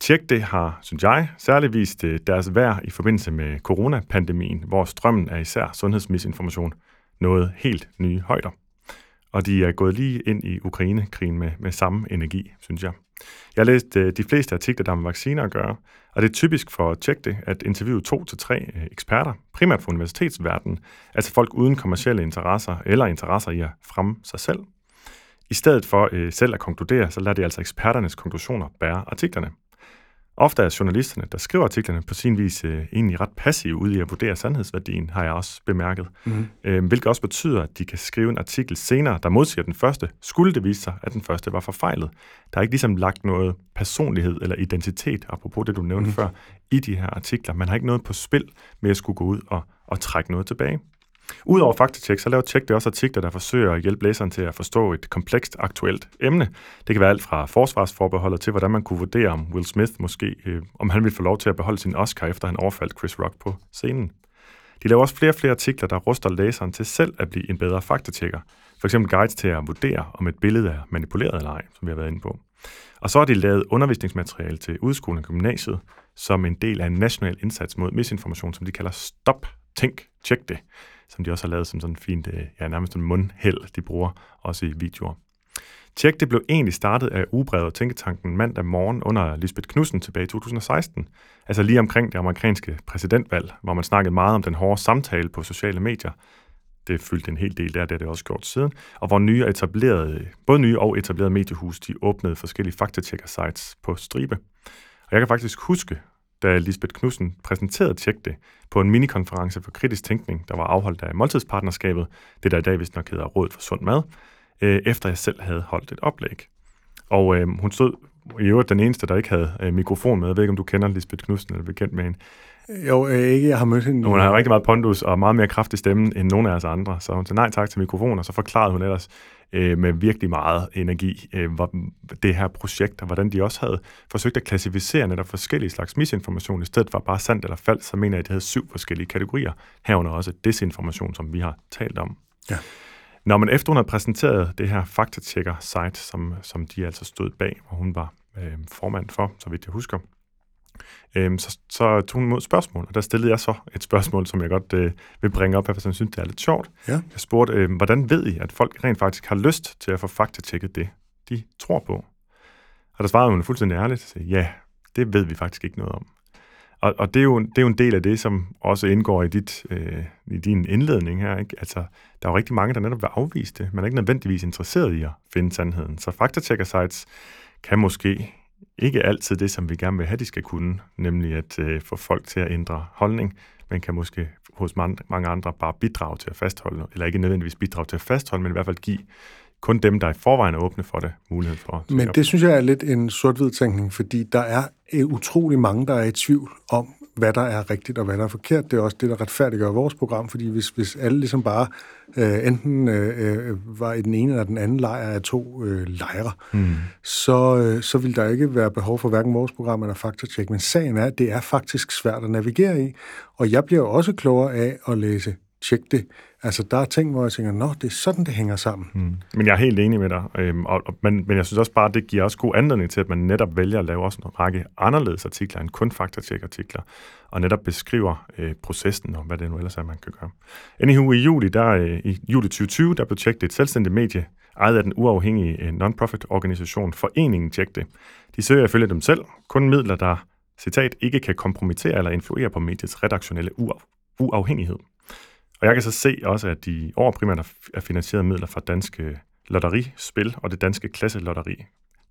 Tjek det har, synes jeg, særligt vist øh, deres værd i forbindelse med coronapandemien, hvor strømmen af især sundhedsmisinformation nåede helt nye højder. Og de er gået lige ind i Ukraine-krigen med, med samme energi, synes jeg. Jeg har læst øh, de fleste artikler, der har med vacciner at gøre, og det er typisk for at tjekke det, at interviewe to til tre øh, eksperter, primært fra universitetsverdenen, altså folk uden kommersielle interesser eller interesser i at fremme sig selv. I stedet for øh, selv at konkludere, så lader de altså eksperternes konklusioner bære artiklerne. Ofte er journalisterne, der skriver artiklerne, på sin vis øh, egentlig ret passive ud i at vurdere sandhedsværdien, har jeg også bemærket. Mm. Øh, hvilket også betyder, at de kan skrive en artikel senere, der modsiger den første, skulle det vise sig, at den første var forfejlet. Der er ikke ligesom lagt noget personlighed eller identitet, apropos det du nævnte mm. før, i de her artikler. Man har ikke noget på spil med at skulle gå ud og, og trække noget tilbage. Udover faktatjek, så laver Tjek det også artikler, der forsøger at hjælpe læseren til at forstå et komplekst aktuelt emne. Det kan være alt fra forsvarsforbeholdet til, hvordan man kunne vurdere, om Will Smith måske, øh, om han ville få lov til at beholde sin Oscar, efter han overfaldt Chris Rock på scenen. De laver også flere og flere artikler, der ruster læseren til selv at blive en bedre faktatjekker. For eksempel guides til at vurdere, om et billede er manipuleret eller ej, som vi har været inde på. Og så har de lavet undervisningsmateriale til udskolen og gymnasiet, som en del af en national indsats mod misinformation, som de kalder Stop, Tænk, Tjek det som de også har lavet som sådan fint, øh, ja, nærmest en mundhæld, de bruger også i videoer. Tjek, det blev egentlig startet af ugebrevet Tænketanken mandag morgen under Lisbeth Knudsen tilbage i 2016. Altså lige omkring det amerikanske præsidentvalg, hvor man snakkede meget om den hårde samtale på sociale medier. Det fyldte en hel del der, det har det også gjort siden. Og hvor nye etablerede, både nye og etablerede mediehus, de åbnede forskellige faktatjekker-sites på stribe. Og jeg kan faktisk huske, da Lisbeth Knudsen præsenterede Tjek det på en minikonference for kritisk tænkning, der var afholdt af Måltidspartnerskabet, det der i dag vist nok hedder Rådet for Sund Mad, øh, efter jeg selv havde holdt et oplæg. Og øh, hun stod i øvrigt den eneste, der ikke havde øh, mikrofon med. Jeg ved ikke, om du kender Lisbeth Knudsen eller er bekendt med hende. Jo, øh, ikke. Jeg har mødt hende. Hun har rigtig meget pondus og meget mere kraftig stemme end nogen af os andre. Så hun sagde nej tak til mikrofonen, og så forklarede hun ellers øh, med virkelig meget energi øh, det her projekt, og hvordan de også havde forsøgt at klassificere netop forskellige slags misinformation. I stedet for bare sandt eller falsk, så mener jeg, at de havde syv forskellige kategorier. Herunder også desinformation, som vi har talt om. Ja. Når man efter hun havde præsenteret det her faktatjekker-site, som, som de altså stod bag, hvor hun var øh, formand for, så vidt jeg husker, Øhm, så, så tog hun mod spørgsmål, og der stillede jeg så et spørgsmål, som jeg godt øh, vil bringe op, for jeg synes, det er lidt sjovt. Ja. Jeg spurgte, øh, hvordan ved I, at folk rent faktisk har lyst til at få faktatjekket det, de tror på? Og der svarede hun fuldstændig ærligt, ja, det ved vi faktisk ikke noget om. Og, og det, er jo, det er jo en del af det, som også indgår i, dit, øh, i din indledning her. Ikke? Altså, der er jo rigtig mange, der netop vil afvise det. Man er ikke nødvendigvis interesseret i at finde sandheden. Så faktatjekker-sites kan måske ikke altid det, som vi gerne vil have, de skal kunne, nemlig at øh, få folk til at ændre holdning, men kan måske hos mange andre bare bidrage til at fastholde, eller ikke nødvendigvis bidrage til at fastholde, men i hvert fald give kun dem, der i forvejen er åbne for det, mulighed for. Men det synes jeg er lidt en sort-hvid tænkning, fordi der er utrolig mange, der er i tvivl om, hvad der er rigtigt og hvad der er forkert. Det er også det, der retfærdiggør vores program, fordi hvis, hvis alle ligesom bare øh, enten øh, øh, var i den ene eller den anden lejr af to øh, lejre, mm. så, øh, så vil der ikke være behov for hverken vores program eller faktatjek. Men sagen er, at det er faktisk svært at navigere i, og jeg bliver også klogere af at læse tjekke det. Altså, der er ting, hvor jeg tænker, nå, det er sådan, det hænger sammen. Mm. Men jeg er helt enig med dig. Øhm, og, og, men, men jeg synes også bare, det giver også god anledning til, at man netop vælger at lave også en række anderledes artikler end kun faktatjek-artikler, og netop beskriver øh, processen og hvad det nu ellers er, man kan gøre. Anywho, i juli, der, øh, i juli 2020, der blev tjekket et selvstændigt medie, ejet af den uafhængige øh, non-profit organisation Foreningen Tjek det. De søger ifølge dem selv kun midler, der, citat, ikke kan kompromittere eller influere på mediets redaktionelle uafhængighed. Og jeg kan så se også, at de år primært er finansieret midler fra danske lotterispil og det danske klasselotteri.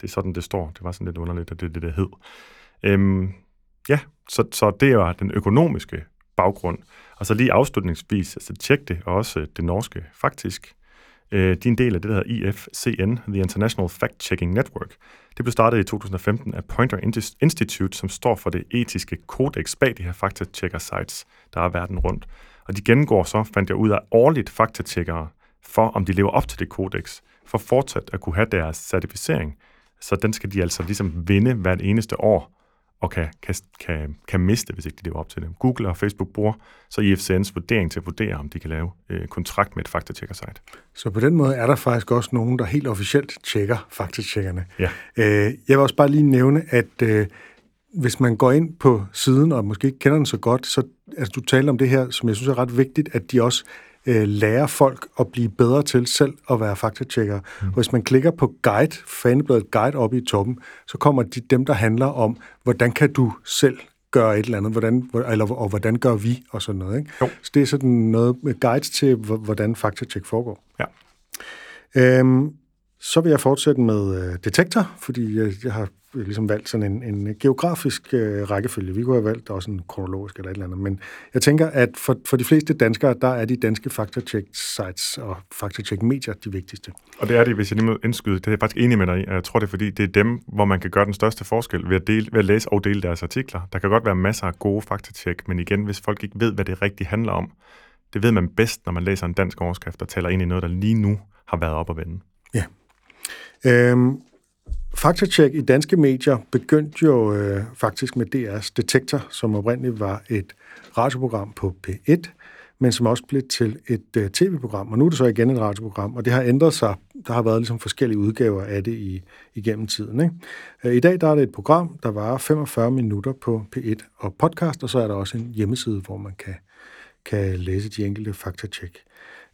Det er sådan, det står. Det var sådan lidt underligt, at det er det, det hed. Øhm, ja, så, så det er den økonomiske baggrund. Og så lige afslutningsvis, altså tjek det, og også øh, det norske faktisk. Øh, de er en del af det, der hedder IFCN, The International Fact-Checking Network. Det blev startet i 2015 af Pointer Institute, som står for det etiske kodex bag de her faktatjekker-sites, der er verden rundt. Og de gennemgår så, fandt jeg ud af, årligt faktatjekkere for, om de lever op til det kodex, for fortsat at kunne have deres certificering. Så den skal de altså ligesom vinde hvert eneste år, og kan, kan, kan, kan miste, hvis ikke de lever op til det. Google og Facebook bruger så IFCN's vurdering til at vurdere, om de kan lave øh, kontrakt med et faktatjekker-site. Så på den måde er der faktisk også nogen, der helt officielt tjekker faktatjekkerne. Ja. Øh, jeg vil også bare lige nævne, at øh, hvis man går ind på siden, og måske ikke kender den så godt, så altså, du taler om det her, som jeg synes er ret vigtigt, at de også øh, lære folk at blive bedre til selv at være faktatjekkere. Mm. Hvis man klikker på guide, fanebladet guide oppe i toppen, så kommer de, dem, der handler om, hvordan kan du selv gøre et eller andet, hvordan, eller, og hvordan gør vi, og sådan noget. Ikke? Jo. Så det er sådan noget med guides til, hvordan faktatjek foregår. Ja. Øhm, så vil jeg fortsætte med øh, detektor, fordi jeg, jeg har ligesom valgt sådan en, en geografisk øh, rækkefølge. Vi kunne have valgt også en kronologisk eller et eller andet, men jeg tænker, at for, for de fleste danskere, der er de danske faktacheck-sites og faktacheck-medier de vigtigste. Og det er det, hvis jeg lige må indskyde, det er jeg faktisk enig med dig i. Jeg tror, det er fordi, det er dem, hvor man kan gøre den største forskel ved at, dele, ved at læse og dele deres artikler. Der kan godt være masser af gode faktacheck, men igen, hvis folk ikke ved, hvad det rigtigt handler om, det ved man bedst, når man læser en dansk overskrift og taler ind i noget, der lige nu har været op at vende. Ja. Øhm, Faktatjek i danske medier begyndte jo øh, faktisk med DR's Detektor, som oprindeligt var et radioprogram på P1, men som også blev til et øh, tv-program. Og nu er det så igen et radioprogram, og det har ændret sig. Der har været ligesom forskellige udgaver af det i, igennem tiden. Ikke? Øh, I dag der er det et program, der varer 45 minutter på P1 og podcast, og så er der også en hjemmeside, hvor man kan, kan læse de enkelte faktatjek.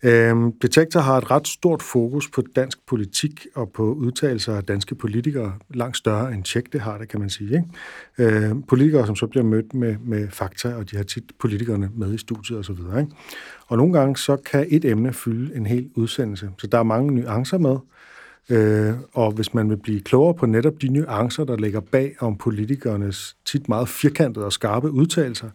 Øhm, Detektor har et ret stort fokus på dansk politik og på udtalelser af danske politikere, langt større end Tjek det har det, kan man sige. Ikke? Øhm, politikere, som så bliver mødt med, med fakta, og de har tit politikerne med i studiet osv. Og, ikke? og nogle gange så kan et emne fylde en hel udsendelse, så der er mange nuancer med. Øh, og hvis man vil blive klogere på netop de nuancer, der ligger bag om politikernes tit meget firkantede og skarpe udtalelser,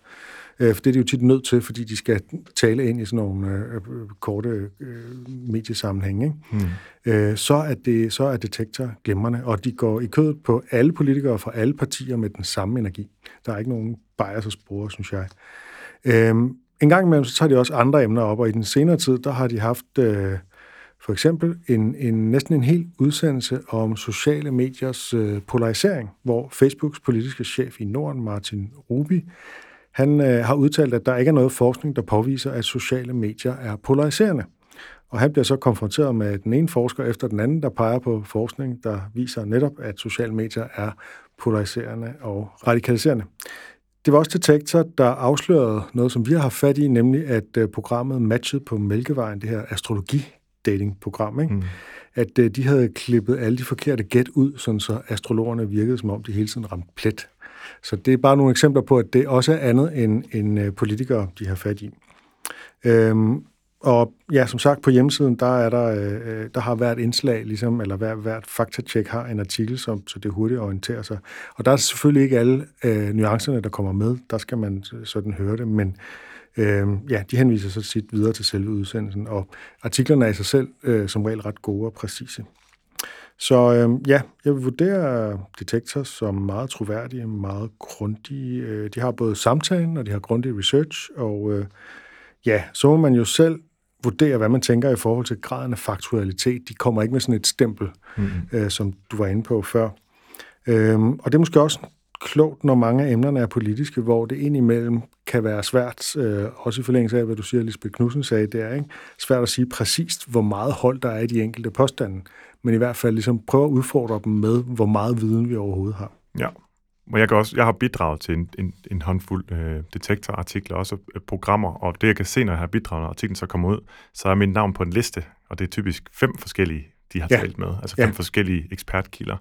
Øh, for det er de jo tit nødt til, fordi de skal tale ind i sådan nogle øh, korte øh, mediesammenhænge. Ikke? Mm. Øh, så, er det, så er detektor glimrende, og de går i kødet på alle politikere fra alle partier med den samme energi. Der er ikke nogen bias og spore, synes jeg. Øh, en gang imellem, så tager de også andre emner op, og i den senere tid, der har de haft... Øh, for eksempel en, en næsten en hel udsendelse om sociale mediers øh, polarisering, hvor Facebooks politiske chef i Norden, Martin Ruby, han øh, har udtalt, at der ikke er noget forskning, der påviser, at sociale medier er polariserende. Og han bliver så konfronteret med den ene forsker efter den anden, der peger på forskning, der viser netop, at sociale medier er polariserende og radikaliserende. Det var også Detektor, der afslørede noget, som vi har haft fat i, nemlig at øh, programmet matchet på Mælkevejen, det her astrologi-dating-program, ikke? Mm. at øh, de havde klippet alle de forkerte gæt ud, sådan så astrologerne virkede, som om de hele tiden ramte plet. Så det er bare nogle eksempler på, at det også er andet end, end øh, politikere, de har fat i. Øhm, og ja, som sagt, på hjemmesiden, der, er der, øh, øh, der har hvert indslag, ligesom, eller hver, hvert faktatjek har en artikel, som, så det hurtigt orienterer sig. Og der er selvfølgelig ikke alle øh, nuancerne, der kommer med. Der skal man sådan høre det, men øh, ja, de henviser så sit videre til selve udsendelsen, og artiklerne er i sig selv øh, som regel ret gode og præcise. Så øh, ja, jeg vil vurdere Detektor som meget troværdige, meget grundige. Øh, de har både samtalen, og de har grundig research, og øh, ja, så må man jo selv vurdere, hvad man tænker i forhold til graden af faktualitet. De kommer ikke med sådan et stempel, mm-hmm. øh, som du var inde på før. Øh, og det er måske også klogt, når mange af emnerne er politiske, hvor det indimellem kan være svært, øh, også i forlængelse af, hvad du siger, Lisbeth Knudsen sagde, det er ikke? svært at sige præcist, hvor meget hold der er i de enkelte påstande men i hvert fald ligesom prøve at udfordre dem med, hvor meget viden vi overhovedet har. Ja, og jeg, kan også, jeg har bidraget til en, en, en håndfuld øh, detektorartikler, også øh, programmer, og det jeg kan se, når jeg har bidraget, når artiklen så kommer ud, så er mit navn på en liste, og det er typisk fem forskellige, de har ja. talt med, altså fem ja. forskellige ekspertkilder,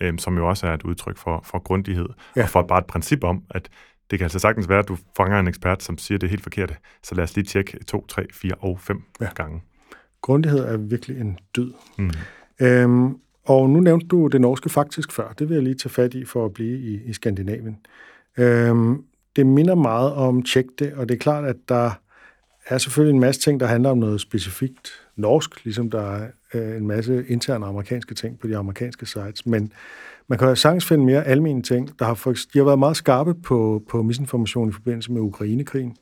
øh, som jo også er et udtryk for, for grundighed, ja. og for bare et princip om, at det kan altså sagtens være, at du fanger en ekspert, som siger, det helt forkert, så lad os lige tjekke to, tre, fire og fem ja. gange. Grundighed er virkelig en dyd. Mm. Øhm, og nu nævnte du det norske faktisk før. Det vil jeg lige tage fat i for at blive i, i Skandinavien. Øhm, det minder meget om Tjek det, og det er klart, at der er selvfølgelig en masse ting, der handler om noget specifikt norsk, ligesom der er øh, en masse interne amerikanske ting på de amerikanske sites. Men man kan jo sagtens finde mere almene ting. Der har, for, de har været meget skarpe på, på misinformation i forbindelse med Ukrainekrigen.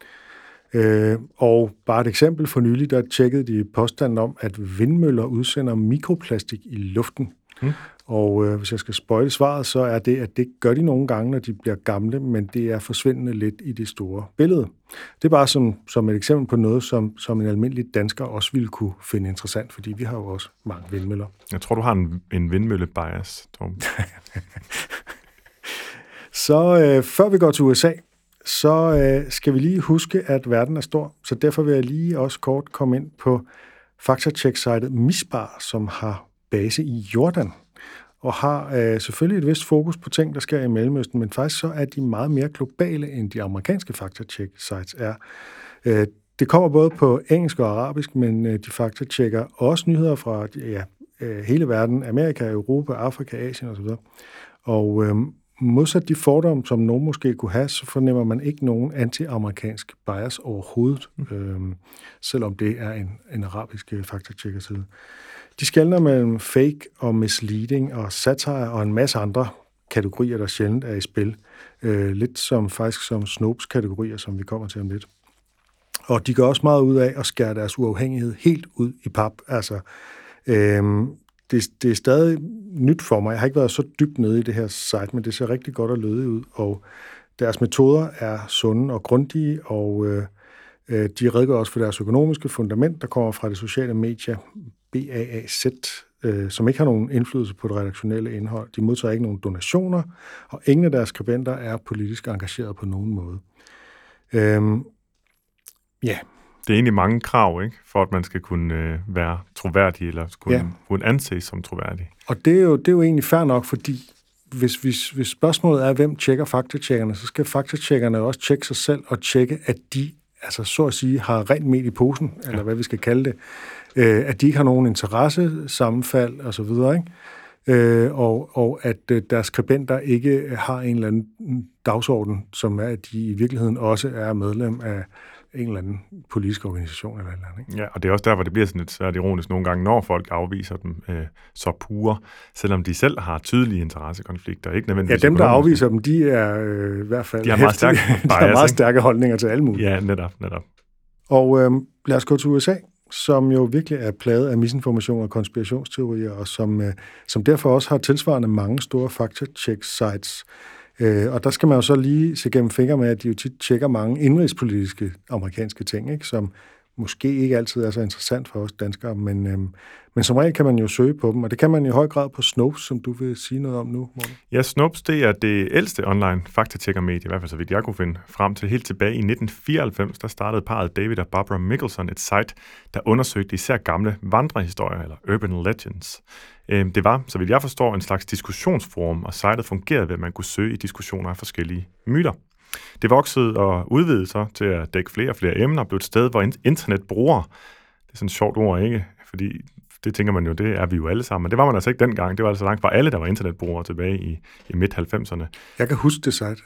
Øh, og bare et eksempel for nylig, der tjekkede de påstanden om, at vindmøller udsender mikroplastik i luften. Mm. Og øh, hvis jeg skal spøjle svaret, så er det, at det gør de nogle gange, når de bliver gamle, men det er forsvindende lidt i det store billede. Det er bare som, som et eksempel på noget, som, som en almindelig dansker også ville kunne finde interessant, fordi vi har jo også mange vindmøller. Jeg tror, du har en, en vindmølle-bias, Tom. så øh, før vi går til USA, så øh, skal vi lige huske, at verden er stor. Så derfor vil jeg lige også kort komme ind på faktacheck-sitet Misbar, som har base i Jordan og har øh, selvfølgelig et vist fokus på ting, der sker i Mellemøsten, men faktisk så er de meget mere globale, end de amerikanske faktacheck-sites er. Øh, det kommer både på engelsk og arabisk, men øh, de faktatjekker også nyheder fra ja, øh, hele verden, Amerika, Europa, Afrika, Asien osv. Og øh, modsat de fordomme, som nogen måske kunne have, så fornemmer man ikke nogen anti-amerikansk bias overhovedet, mm. øh, selvom det er en, en arabisk øh, faktatjekker-side. De skældner mellem fake og misleading og satire og en masse andre kategorier, der sjældent er i spil. Øh, lidt som faktisk som Snopes kategorier, som vi kommer til om lidt. Og de gør også meget ud af at skære deres uafhængighed helt ud i pap. Altså, øh, det, det er stadig nyt for mig. Jeg har ikke været så dybt nede i det her site, men det ser rigtig godt og lødigt ud, og deres metoder er sunde og grundige, og øh, øh de redegør også for deres økonomiske fundament, der kommer fra det sociale medier, BAAZ, øh, som ikke har nogen indflydelse på det redaktionelle indhold. De modtager ikke nogen donationer, og ingen af deres skribenter er politisk engageret på nogen måde. Øhm, ja. Det er egentlig mange krav, ikke, for at man skal kunne øh, være troværdig, eller kunne, ja. kunne anses som troværdig. Og det er, jo, det er jo egentlig fair nok, fordi hvis, hvis, hvis spørgsmålet er, hvem tjekker faktatjekkerne, så skal faktatjekkerne også tjekke sig selv og tjekke, at de altså så at sige har rent med i posen, ja. eller hvad vi skal kalde det øh, at de ikke har nogen interesse, sammenfald og så videre, ikke? Øh, og, og at øh, deres skribenter ikke har en eller anden dagsorden, som er, at de i virkeligheden også er medlem af en eller anden politisk organisation eller eller andet. Ikke? Ja, og det er også der, hvor det bliver sådan lidt svært ironisk nogle gange, når folk afviser dem øh, så pure, selvom de selv har tydelige interessekonflikter. Ikke nødvendigvis ja, dem, der afviser dem, de er øh, i hvert fald de har meget stærke, bias, de har meget stærke holdninger til alle mulige. Ja, netop, netop. Og øh, lad os gå til USA som jo virkelig er plaget af misinformation og konspirationsteorier, og som, øh, som derfor også har tilsvarende mange store fact-check-sites. Øh, og der skal man jo så lige se gennem fingre med, at de jo tit tjekker mange indrigspolitiske amerikanske ting, ikke? som måske ikke altid er så interessant for os danskere, men, øhm, men som regel kan man jo søge på dem, og det kan man i høj grad på Snopes, som du vil sige noget om nu, Morten. Ja, Snopes, det er det ældste online faktatjekker-medie, i hvert fald så vidt jeg kunne finde frem til. Helt tilbage i 1994, der startede parret David og Barbara Mickelson et site, der undersøgte især gamle vandrehistorier, eller urban legends. Øhm, det var, så vidt jeg forstår, en slags diskussionsforum, og sitet fungerede ved, at man kunne søge i diskussioner af forskellige myter. Det voksede og udvidede sig til at dække flere og flere emner, blev et sted, hvor internetbrugere, det er sådan et sjovt ord, ikke? Fordi det tænker man jo, det er vi jo alle sammen. Men det var man altså ikke dengang. Det var altså langt fra alle, der var internetbrugere tilbage i, i midt-90'erne. Jeg kan huske det site.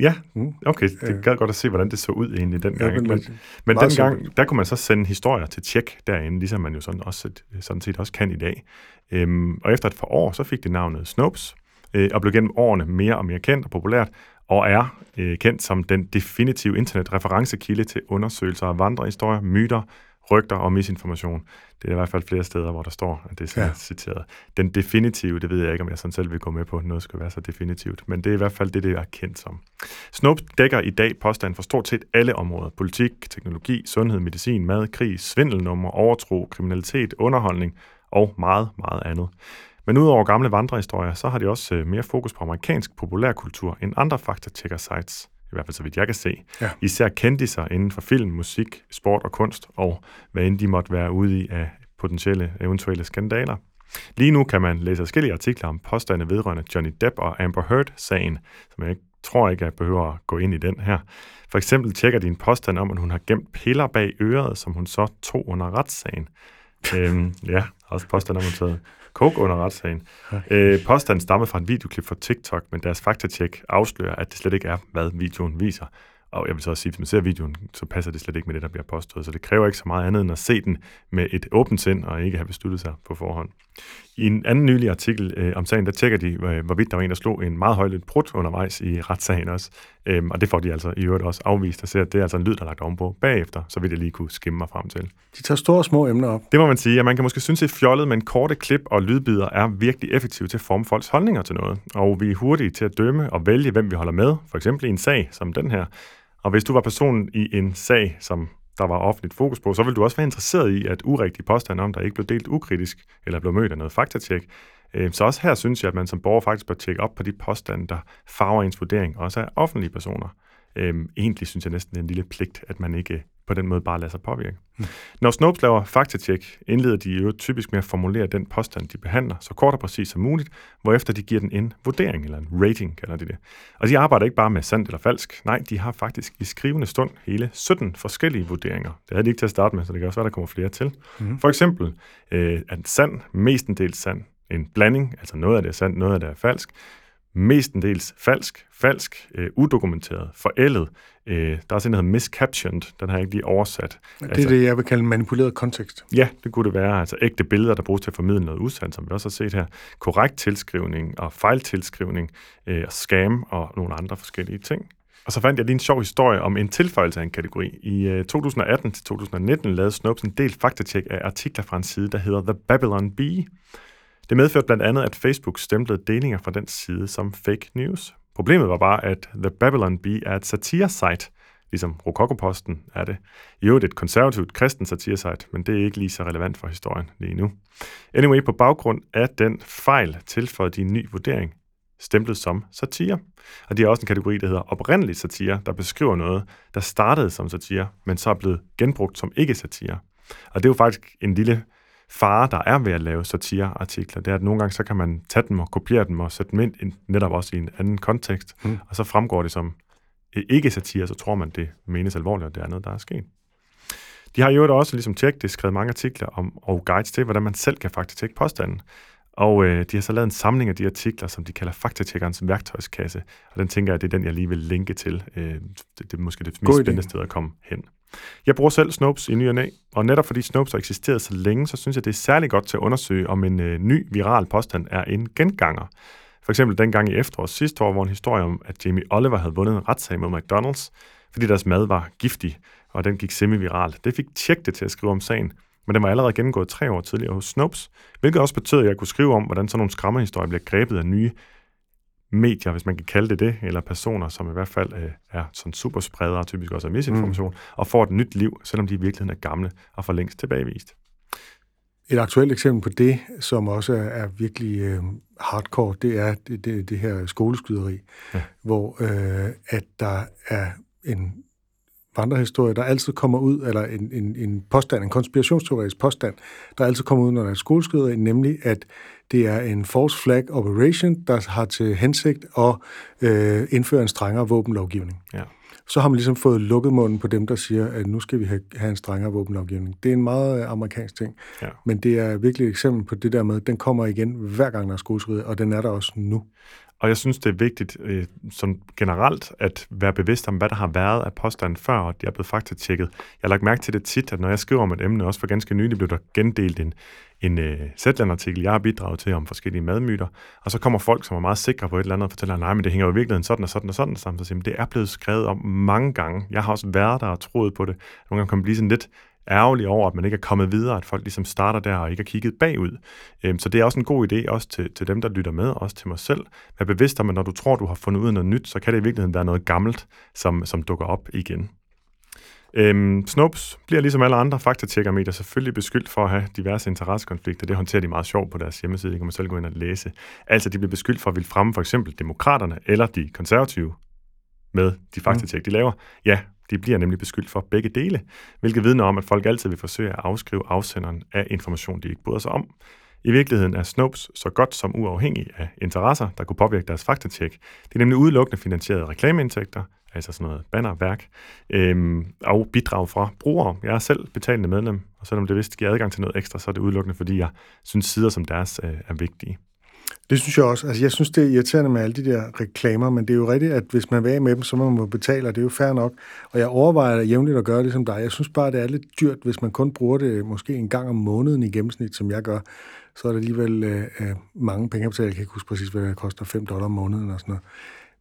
Ja, mm. okay. Det øh. godt at se, hvordan det så ud egentlig dengang. Ja, men men, men dengang, der kunne man så sende historier til tjek derinde, ligesom man jo sådan, også, sådan set også kan i dag. Øhm, og efter et par år, så fik det navnet Snopes, øh, og blev gennem årene mere og mere kendt og populært, og er øh, kendt som den definitive internetreferencekilde til undersøgelser af vandrehistorier, myter, rygter og misinformation. Det er i hvert fald flere steder, hvor der står, at det er ja. citeret. Den definitive, det ved jeg ikke, om jeg sådan selv vil gå med på, noget skal være så definitivt, men det er i hvert fald det, det er kendt som. Snopes dækker i dag påstand for stort set alle områder. Politik, teknologi, sundhed, medicin, mad, krig, svindelnummer, overtro, kriminalitet, underholdning og meget, meget andet. Men udover gamle vandrehistorier, så har de også øh, mere fokus på amerikansk populærkultur end andre faktatjekker-sites, i hvert fald så vidt jeg kan se. Ja. Især sig inden for film, musik, sport og kunst, og hvad end de måtte være ude i af potentielle eventuelle skandaler. Lige nu kan man læse forskellige artikler om påstande vedrørende Johnny Depp og Amber Heard-sagen, som jeg ikke tror ikke, jeg behøver at gå ind i den her. For eksempel tjekker de en påstand om, at hun har gemt piller bag øret, som hun så tog under retssagen. øhm, ja, også påstand hun taget coke under retssagen. Øh, påstanden stammer fra en videoklip fra TikTok, men deres faktatjek afslører, at det slet ikke er, hvad videoen viser. Og jeg vil så også sige, at hvis man ser videoen, så passer det slet ikke med det, der bliver påstået. Så det kræver ikke så meget andet end at se den med et åbent sind og ikke have besluttet sig på forhånd. I en anden nylig artikel øh, om sagen, der tjekker de, øh, hvorvidt der var en, der slog en meget højlydt prut undervejs i retssagen også. Øhm, og det får de altså i øvrigt også afvist og ser, at det er altså en lyd, der er lagt ovenpå bagefter, så vil jeg lige kunne skimme mig frem til. De tager store og små emner op. Det må man sige, at man kan måske synes, at fjollet, men korte klip og lydbider er virkelig effektive til at forme folks holdninger til noget. Og vi er hurtige til at dømme og vælge, hvem vi holder med, for eksempel i en sag som den her. Og hvis du var personen i en sag, som der var offentligt fokus på, så vil du også være interesseret i, at urigtige påstande om, der ikke blev delt ukritisk eller blev mødt af noget faktatjek. Øh, så også her synes jeg, at man som borger faktisk bør tjekke op på de påstande, der farver ens vurdering, også af offentlige personer. Øh, egentlig synes jeg næsten, det er en lille pligt, at man ikke på den måde bare lader sig påvirke. Når Snopes laver faktatjek, indleder de jo typisk med at formulere den påstand, de behandler, så kort og præcis som muligt, hvorefter de giver den en vurdering, eller en rating, kalder de det. Og de arbejder ikke bare med sandt eller falsk, nej, de har faktisk i skrivende stund hele 17 forskellige vurderinger. Det havde de ikke til at starte med, så det kan også være, der kommer flere til. Mm. For eksempel, øh, er sand mestendels sand, en blanding, altså noget af det er sandt, noget af det er falsk, mestendels falsk, falsk, øh, udokumenteret, forældet. Øh, der er også en, der hedder miscaptioned, den har jeg ikke lige oversat. Det er altså, det, jeg vil kalde manipuleret kontekst. Ja, det kunne det være. Altså ægte billeder, der bruges til at formidle noget usandt, som vi også har set her. Korrekt tilskrivning og fejltilskrivning, øh, og scam og nogle andre forskellige ting. Og så fandt jeg lige en sjov historie om en tilføjelse af en kategori. I øh, 2018-2019 lavede Snopes en del faktatjek af artikler fra en side, der hedder The Babylon Bee. Det medførte blandt andet, at Facebook stemplede delinger fra den side som fake news. Problemet var bare, at The Babylon Bee er et satiresite, ligesom Rokokoposten er det. I øvrigt et konservativt kristen satiresite, men det er ikke lige så relevant for historien lige nu. Anyway, på baggrund af den fejl tilføjede de en ny vurdering, stemplet som satire. Og de har også en kategori, der hedder oprindelig satire, der beskriver noget, der startede som satire, men så er blevet genbrugt som ikke-satire. Og det er jo faktisk en lille fare, der er ved at lave satireartikler, det er, at nogle gange så kan man tage dem og kopiere dem og sætte dem ind netop også i en anden kontekst, mm. og så fremgår det som ikke satire, så tror man, det menes alvorligt, og det er noget, der er sket. De har jo også, ligesom tjekket det, skrevet mange artikler om, og guides til, hvordan man selv kan faktisk påstanden. Og øh, de har så lavet en samling af de artikler, som de kalder faktatjekkerens værktøjskasse. Og den tænker jeg, det er den, jeg lige vil linke til. Øh, det, det er måske det mest spændende sted at komme hen. Jeg bruger selv Snopes i ny og næ, og netop fordi Snopes har eksisteret så længe, så synes jeg, det er særlig godt til at undersøge, om en øh, ny viral påstand er en genganger. For eksempel dengang i efteråret sidste år, hvor en historie om, at Jamie Oliver havde vundet en retssag mod McDonald's, fordi deres mad var giftig, og den gik semi-viral. Det fik Tjek det til at skrive om sagen, men den var allerede gennemgået tre år tidligere hos Snopes, hvilket også betød, at jeg kunne skrive om, hvordan sådan nogle skræmmerhistorier bliver grebet af nye medier, hvis man kan kalde det det, eller personer, som i hvert fald øh, er sådan superspredere, typisk også af misinformation, mm. og får et nyt liv, selvom de i virkeligheden er gamle og for længst tilbagevist. Et aktuelt eksempel på det, som også er, er virkelig øh, hardcore, det er det, det, det her skoleskyderi, ja. hvor øh, at der er en vandrehistorie, der altid kommer ud, eller en, en, en påstand, en konspirationsteoretisk påstand, der altid kommer ud, når der er skoleskyderi, nemlig at det er en false flag operation, der har til hensigt at øh, indføre en strengere våbenlovgivning. Ja. Så har man ligesom fået lukket munden på dem, der siger, at nu skal vi have, have en strengere våbenlovgivning. Det er en meget øh, amerikansk ting, ja. men det er virkelig et eksempel på det der med, at den kommer igen hver gang, der er skoleskyderi, og den er der også nu. Og jeg synes, det er vigtigt øh, som generelt at være bevidst om, hvad der har været af påstanden før, og det er blevet faktatjekket. Jeg har lagt mærke til det tit, at når jeg skriver om et emne, også for ganske nylig blev der gendelt en, en øh, Zetland-artikel, jeg har bidraget til om forskellige madmyter, og så kommer folk, som er meget sikre på et eller andet, og fortæller, nej, men det hænger jo i virkeligheden sådan og sådan og sådan, sammen. Så siger, det er blevet skrevet om mange gange. Jeg har også været der og troet på det. Nogle gange kan man blive sådan lidt ærgerlig over, at man ikke er kommet videre, at folk ligesom starter der og ikke har kigget bagud. Øhm, så det er også en god idé, også til, til dem, der lytter med, også til mig selv. Vær bevidst om, at når du tror, du har fundet ud af noget nyt, så kan det i virkeligheden være noget gammelt, som, som dukker op igen. Øhm, Snopes bliver ligesom alle andre faktatjekkermedier selvfølgelig beskyldt for at have diverse interessekonflikter. Det håndterer de meget sjovt på deres hjemmeside, det kan man selv gå ind og læse. Altså, de bliver beskyldt for at ville fremme for eksempel demokraterne eller de konservative med de faktatjek, de laver. Ja, de bliver nemlig beskyldt for begge dele, hvilket vidner om, at folk altid vil forsøge at afskrive afsenderen af information, de ikke bryder sig om. I virkeligheden er Snopes så godt som uafhængig af interesser, der kunne påvirke deres faktatjek. Det er nemlig udelukkende finansieret reklameindtægter, altså sådan noget bannerværk, øhm, og bidrag fra brugere. Jeg er selv betalende medlem, og selvom det vist giver adgang til noget ekstra, så er det udelukkende, fordi jeg synes sider som deres øh, er vigtige. Det synes jeg også. Altså, jeg synes, det er irriterende med alle de der reklamer, men det er jo rigtigt, at hvis man vil af med dem, så må man betale, og det er jo fair nok. Og jeg overvejer jævnligt at gøre det som dig. Jeg synes bare, det er lidt dyrt, hvis man kun bruger det måske en gang om måneden i gennemsnit, som jeg gør. Så er det alligevel øh, øh mange penge at betale. Jeg kan ikke huske præcis, hvad det koster. 5 dollar om måneden og sådan noget.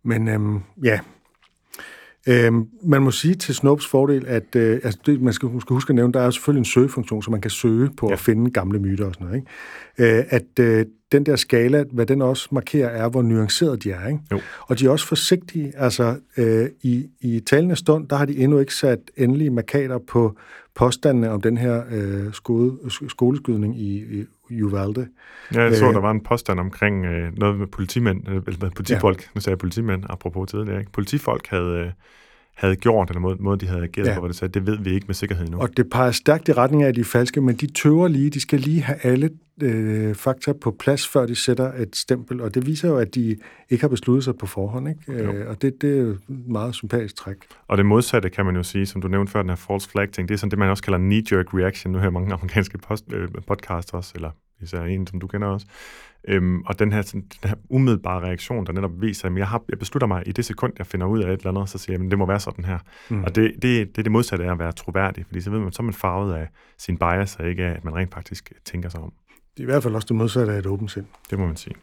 Men øhm, ja, Øhm, man må sige til Snopes fordel, at øh, altså det, man skal, skal huske at nævne, der er selvfølgelig en søgefunktion, så man kan søge på ja. at finde gamle myter og sådan noget. Ikke? Øh, at øh, den der skala, hvad den også markerer, er, hvor nuanceret de er. Ikke? Jo. Og de er også forsigtige. Altså, øh, i, i talende stund, der har de endnu ikke sat endelige markader på påstandene om den her øh, skole, skoleskydning i, i Uvalde. Ja, jeg så, øh, der var en påstand omkring øh, noget med politimænd, øh, eller politifolk, ja. nu sagde jeg politimænd, apropos tidligere, ikke? politifolk havde... Øh, havde gjort, eller måde, måde de havde ageret ja. på, hvor det sagde, det ved vi ikke med sikkerhed nu. Og det peger stærkt i retning af, at de er falske, men de tøver lige, de skal lige have alle øh, fakta på plads, før de sætter et stempel, og det viser jo, at de ikke har besluttet sig på forhånd, ikke? Øh, og det, det er jo et meget sympatisk træk. Og det modsatte kan man jo sige, som du nævnte før, den her false flag ting, det er sådan det, man også kalder knee-jerk reaction. Nu hører mange amerikanske post, øh, podcasts også, eller især en, som du kender også. Øhm, og den her, sådan, den her umiddelbare reaktion, der netop viser, at jeg, har, jeg beslutter mig i det sekund, jeg finder ud af et eller andet, så siger jeg, at det må være sådan her. Mm. Og det, det, det det modsatte af at være troværdig, fordi så ved man, så er man farvet af sin bias, og ikke af, at man rent faktisk tænker sig om. Det er i hvert fald også det modsatte af et åbent sind. Det må man sige.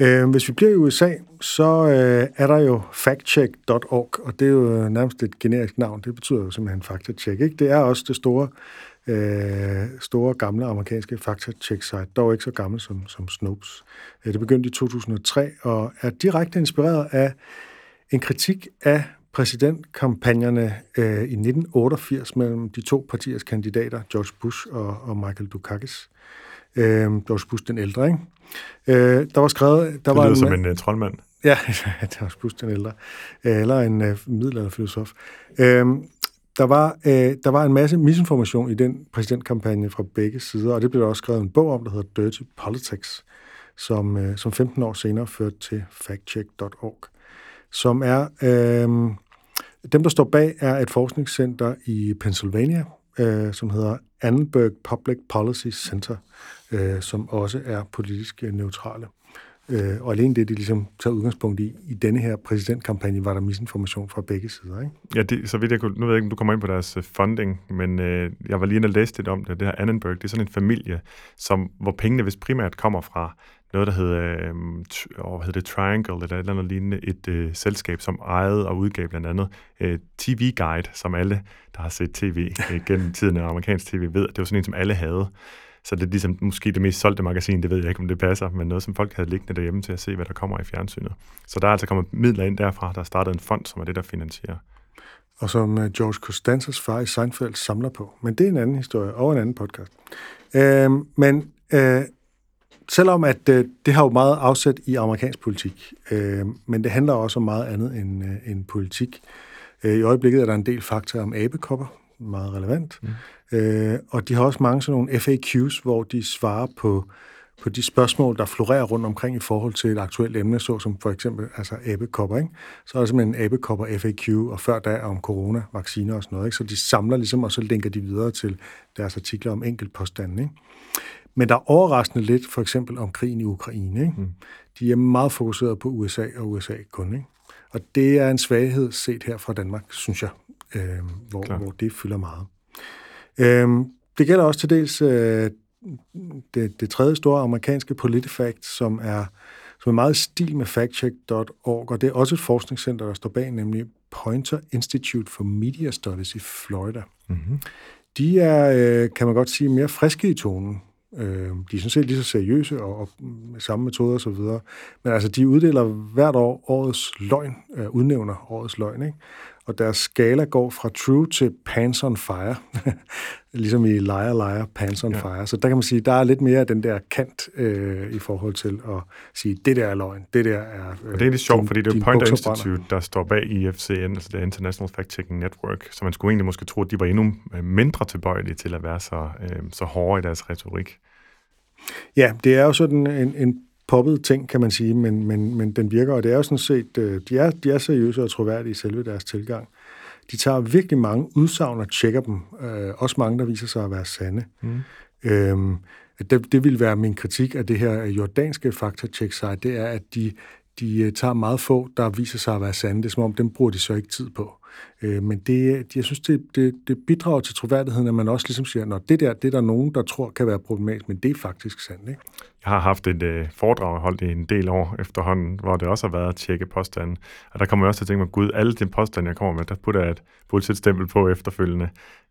Øh, hvis vi bliver i USA, så øh, er der jo factcheck.org, og det er jo nærmest et generisk navn. Det betyder jo simpelthen faktacheck. Ikke? Det er også det store øh, store gamle amerikanske fakta-check-site, dog ikke så gammel som, som Snopes. Øh, det begyndte i 2003 og er direkte inspireret af en kritik af præsidentkampagnerne øh, i 1988 mellem de to partiers kandidater, George Bush og, og Michael Dukakis. Øh, George Bush den ældre, ikke? Øh, der var skrevet... Der det var lyder en, som en uh, troldmand. Ja, George Bush den ældre. Eller en uh, middelalderfilosof. Øh, der var, øh, der var en masse misinformation i den præsidentkampagne fra begge sider, og det blev der også skrevet en bog om, der hedder Dirty Politics, som, øh, som 15 år senere førte til factcheck.org, som er... Øh, dem, der står bag, er et forskningscenter i Pennsylvania, øh, som hedder Annenberg Public Policy Center, øh, som også er politisk øh, neutrale. Øh, og alene det, de ligesom tager udgangspunkt i, i denne her præsidentkampagne, var der misinformation fra begge sider, ikke? Ja, det, så vidt jeg kunne, nu ved jeg ikke, om du kommer ind på deres øh, funding, men øh, jeg var lige inde og læste lidt om det, det her Annenberg, det er sådan en familie, som, hvor pengene vist primært kommer fra noget, der hedder, øh, hvad hedder det, Triangle, eller et eller andet lignende, et øh, selskab, som ejede og udgav blandt andet øh, TV Guide, som alle, der har set tv øh, gennem tiden af amerikansk tv, ved, det var sådan en, som alle havde. Så det er ligesom måske det mest solgte magasin, det ved jeg ikke, om det passer, men noget, som folk havde liggende derhjemme til at se, hvad der kommer i fjernsynet. Så der er altså kommet midler ind derfra, der er startet en fond, som er det, der finansierer. Og som øh, George Costanzas far i Seinfeld samler på. Men det er en anden historie og en anden podcast. Øh, men øh, selvom at øh, det har jo meget afsæt i amerikansk politik, øh, men det handler også om meget andet end, øh, end politik. Øh, I øjeblikket er der en del fakta om abekopper, meget relevant. Mm. Øh, og de har også mange sådan nogle FAQs, hvor de svarer på, på de spørgsmål, der florerer rundt omkring i forhold til et aktuelt emne, såsom for eksempel altså abekopper. Ikke? Så er der simpelthen en abekopper FAQ, og før da om corona, vacciner og sådan noget. Ikke? Så de samler ligesom, og så linker de videre til deres artikler om enkeltpåstanden. Ikke? Men der er overraskende lidt, for eksempel om krigen i Ukraine. Ikke? Mm. De er meget fokuseret på USA og USA kun. Ikke? Og det er en svaghed set her fra Danmark, synes jeg, øh, hvor, hvor det fylder meget. Øhm, det gælder også til dels øh, det, det tredje store amerikanske PolitiFact, som er, som er meget stil med factcheck.org, og det er også et forskningscenter, der står bag, nemlig Pointer Institute for Media Studies i Florida. Mm-hmm. De er, øh, kan man godt sige, mere friske i tonen. Øh, de er sådan set lige så seriøse og, og med samme metoder osv. Men altså, de uddeler hvert år årets løgn, øh, udnævner årets løgn, ikke? Og deres skala går fra true til pants on fire, ligesom i liar, liar, pants on ja. fire. Så der kan man sige, der er lidt mere af den der kant øh, i forhold til at sige, det der er løgn, det der er... Øh, og det er lidt sjovt, din, fordi det er Pointer Institute, der står bag IFCN, altså det International Fact-Checking Network, så man skulle egentlig måske tro, at de var endnu øh, mindre tilbøjelige til at være så, øh, så hårde i deres retorik. Ja, det er jo sådan en, en poppet ting, kan man sige, men, men, men den virker, og det er jo sådan set, øh, de er, de er seriøse og troværdige i selve deres tilgang. De tager virkelig mange udsagn og tjekker dem, øh, også mange, der viser sig at være sande. Mm. Øhm, det, det vil være min kritik af det her jordanske faktacheck-site, det er, at de, de øh, tager meget få, der viser sig at være sande. Det er som om, dem bruger de så ikke tid på. Øh, men det, jeg synes, det, det, det bidrager til troværdigheden, at man også ligesom siger, at det der, det er der nogen, der tror kan være problematisk, men det er faktisk sandt. Ikke? Jeg har haft et øh, foredrag, holdt i en del år efterhånden, hvor det også har været at tjekke påstanden. Og der kommer jeg også til at tænke mig, gud, alle de påstande, jeg kommer med, der putter jeg et bullshit-stempel på efterfølgende.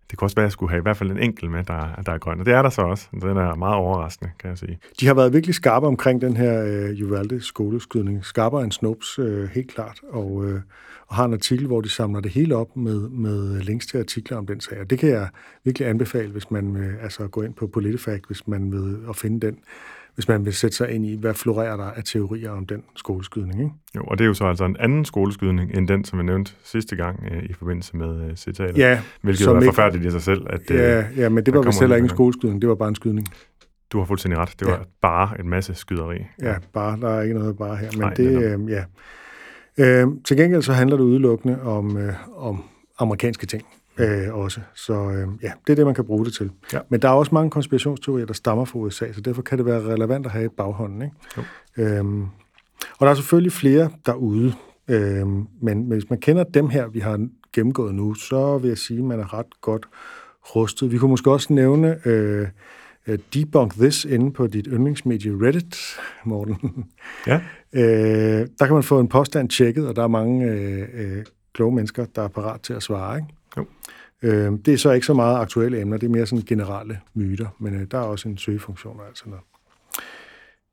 Det kunne også være, at jeg skulle have i hvert fald en enkelt med, der, der er grøn. Og det er der så også. Den er meget overraskende, kan jeg sige. De har været virkelig skarpe omkring den her øh, Uvalde skoleskydning. Skarpere end Snopes, øh, helt klart. Og, øh, og har en artikel, hvor de samler det hele op med, med links til artikler om den sag. Og det kan jeg virkelig anbefale, hvis man øh, altså går ind på Politifact, hvis man vil at finde den hvis man vil sætte sig ind i, hvad florerer der af teorier om den skoleskydning. Ikke? Jo, og det er jo så altså en anden skoleskydning, end den, som jeg nævnte sidste gang øh, i forbindelse med øh, citatet. Ja, hvilket er forfærdeligt i sig selv. At, ja, øh, ja, men det var vist heller ikke en skoleskydning, det var bare en skydning. Du har fuldstændig ret. Det var ja. bare en masse skyderi. Ja, bare. Der er ikke noget bare her. Men Nej, det, øh, ja. Øh, til gengæld så handler det udelukkende om, øh, om amerikanske ting øh, også. Så øh, ja, det er det, man kan bruge det til. Ja. Men der er også mange konspirationsteorier, der stammer fra USA, så derfor kan det være relevant at have i baghånden. Ikke? Jo. Øhm, og der er selvfølgelig flere derude, øhm, men hvis man kender dem her, vi har gennemgået nu, så vil jeg sige, at man er ret godt rustet. Vi kunne måske også nævne øh, øh Debunk This inde på dit yndlingsmedie Reddit, Morten. Ja. øh, der kan man få en påstand tjekket, og der er mange øh, øh, kloge mennesker, der er parat til at svare. Ikke? Jo. Øh, det er så ikke så meget aktuelle emner, det er mere sådan generelle myter, men øh, der er også en søgefunktion og alt sådan noget.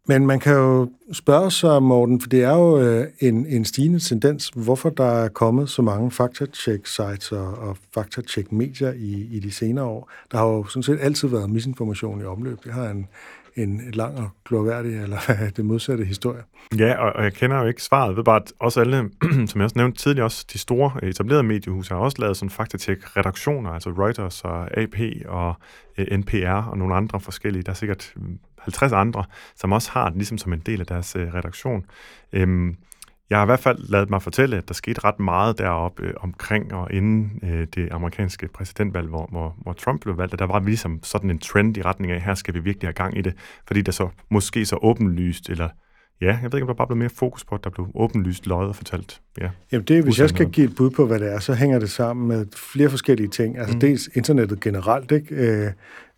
Men man kan jo spørge sig, Morten, for det er jo øh, en, en stigende tendens, hvorfor der er kommet så mange faktacheck-sites og, og faktacheck-medier i, i de senere år. Der har jo sådan set altid været misinformation i omløb. Det har en, en lang og glorværdig, eller det modsatte historie. Ja, og, og jeg kender jo ikke svaret. Jeg ved bare, at også alle, som jeg også nævnte tidligere, også de store øh, etablerede mediehuse har også lavet sådan faktatjek redaktioner, altså Reuters og AP og øh, NPR og nogle andre forskellige. Der er sikkert mm, 50 andre, som også har det ligesom som en del af deres øh, redaktion. Øhm, jeg har i hvert fald lavet mig fortælle, at der skete ret meget deroppe øh, omkring og inden øh, det amerikanske præsidentvalg, hvor, hvor, hvor Trump blev valgt, og der var ligesom sådan en trend i retning af, her skal vi virkelig have gang i det, fordi der så måske så åbenlyst, eller ja, jeg ved ikke, om der bare blev mere fokus på, at der blev åbenlyst løjet og fortalt. Ja, Jamen det, hvis jeg skal give et bud på, hvad det er, så hænger det sammen med flere forskellige ting. Altså mm. dels internettet generelt, ikke? Øh,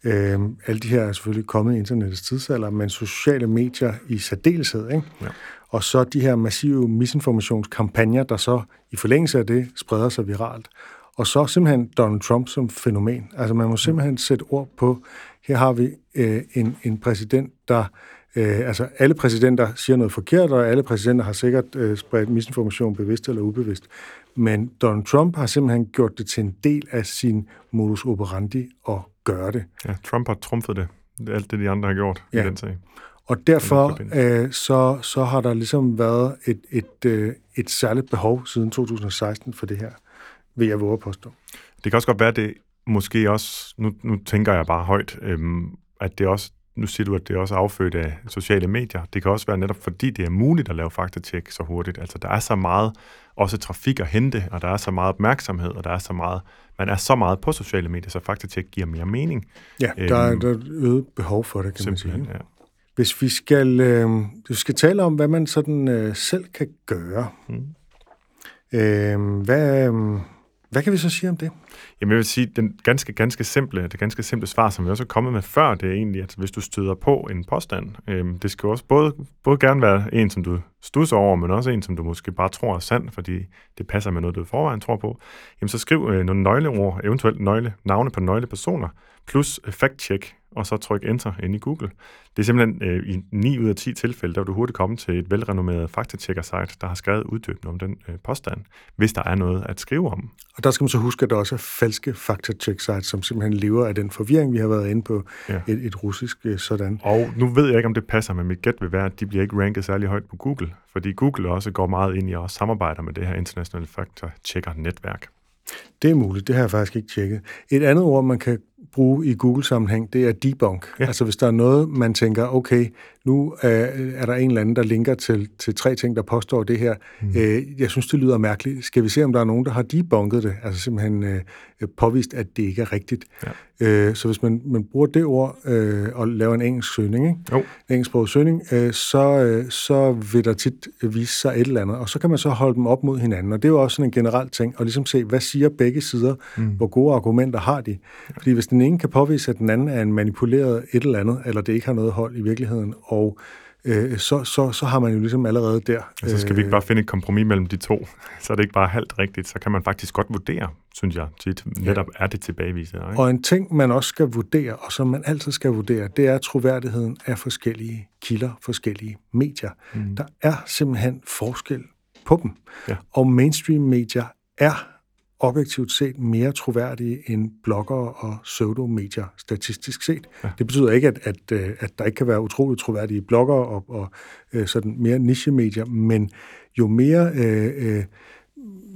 øh, alle de her er selvfølgelig kommet i internettets tidsalder, men sociale medier i særdeleshed, ikke? Ja. Og så de her massive misinformationskampagner, der så i forlængelse af det spreder sig viralt. Og så simpelthen Donald Trump som fænomen. Altså man må simpelthen sætte ord på, her har vi øh, en, en præsident, der... Øh, altså alle præsidenter siger noget forkert, og alle præsidenter har sikkert øh, spredt misinformation bevidst eller ubevidst. Men Donald Trump har simpelthen gjort det til en del af sin modus operandi at gøre det. Ja, Trump har trumfet det. Alt det, de andre har gjort ja. i den sag. Og derfor øh, så, så har der ligesom været et, et, øh, et særligt behov siden 2016 for det her, vil jeg våge at påstå. Det kan også godt være, at det måske også, nu, nu tænker jeg bare højt, øhm, at det også, nu siger du, at det er også affødt af sociale medier. Det kan også være netop fordi, det er muligt at lave faktatjek så hurtigt. Altså, der er så meget også trafik at hente, og der er så meget opmærksomhed, og der er så meget, man er så meget på sociale medier, så faktatjek giver mere mening. Ja, der, er, øhm, der er et øget behov for det, kan man sige. Ja. Hvis vi skal, øh, vi skal tale om, hvad man sådan øh, selv kan gøre, mm. øh, hvad, øh, hvad kan vi så sige om det? Jamen jeg vil sige, den ganske, ganske simple, det ganske simple svar, som vi også er kommet med før, det er egentlig, at hvis du støder på en påstand, øh, det skal også både, både gerne være en, som du stusser over, men også en, som du måske bare tror er sand, fordi det passer med noget, du forvejen tror på, jamen så skriv øh, nogle nøgleord, eventuelt nøgle, navne på nøglepersoner, plus fact-check og så tryk enter ind i Google. Det er simpelthen øh, i 9 ud af 10 tilfælde, der vil du hurtigt komme til et velrenommeret faktatjekker-site, der har skrevet uddybende om den øh, påstand, hvis der er noget at skrive om. Og der skal man så huske, at der også er falske faktatjek-sites, som simpelthen lever af den forvirring, vi har været inde på, ja. et, et russisk øh, sådan. Og nu ved jeg ikke, om det passer, men mit gæt vil være, at de bliver ikke ranket særlig højt på Google, fordi Google også går meget ind i og samarbejder med det her internationale faktatjekker-netværk. Det er muligt, det har jeg faktisk ikke tjekket. Et andet ord, man kan bruge i Google-sammenhæng, det er debunk. Ja. Altså hvis der er noget, man tænker, okay, nu øh, er der en eller anden, der linker til, til tre ting, der påstår det her. Mm. Øh, jeg synes, det lyder mærkeligt. Skal vi se, om der er nogen, der har debunket det? Altså simpelthen øh, påvist, at det ikke er rigtigt. Ja. Øh, så hvis man, man bruger det ord øh, og laver en engelsk søgning, ikke? Jo. en engelsksproget søgning, øh, så, øh, så vil der tit vise sig et eller andet, og så kan man så holde dem op mod hinanden. Og det er jo også sådan en generel ting, og ligesom se, hvad siger begge sider, mm. hvor gode argumenter har de. Fordi hvis den ene kan påvise, at den anden er en manipuleret et eller andet, eller det ikke har noget hold i virkeligheden, og øh, så, så, så har man jo ligesom allerede der... Så skal vi ikke bare finde et kompromis mellem de to, så er det ikke bare halvt rigtigt, så kan man faktisk godt vurdere, synes jeg, tit, netop ja. er det tilbageviset. Ikke? Og en ting, man også skal vurdere, og som man altid skal vurdere, det er troværdigheden af forskellige kilder, forskellige medier. Mm. Der er simpelthen forskel på dem. Ja. Og mainstream-medier er objektivt set mere troværdige end bloggere og pseudomedier statistisk set. Ja. Det betyder ikke, at, at, øh, at der ikke kan være utroligt troværdige bloggere og, og øh, sådan mere niche-medier, men jo mere... Øh, øh,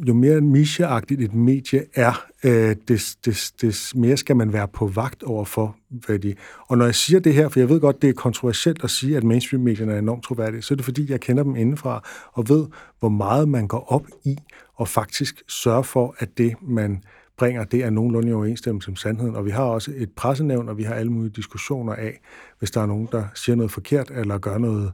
jo mere nicheagtigt et medie er, øh, des, des, des mere skal man være på vagt over for, hvad de... Og når jeg siger det her, for jeg ved godt, det er kontroversielt at sige, at mainstream-medierne er enormt troværdige, så er det fordi, jeg kender dem indefra og ved, hvor meget man går op i og faktisk sørge for, at det, man bringer, det er nogenlunde i overensstemmelse med sandheden. Og vi har også et pressenævn, og vi har alle mulige diskussioner af, hvis der er nogen, der siger noget forkert eller gør noget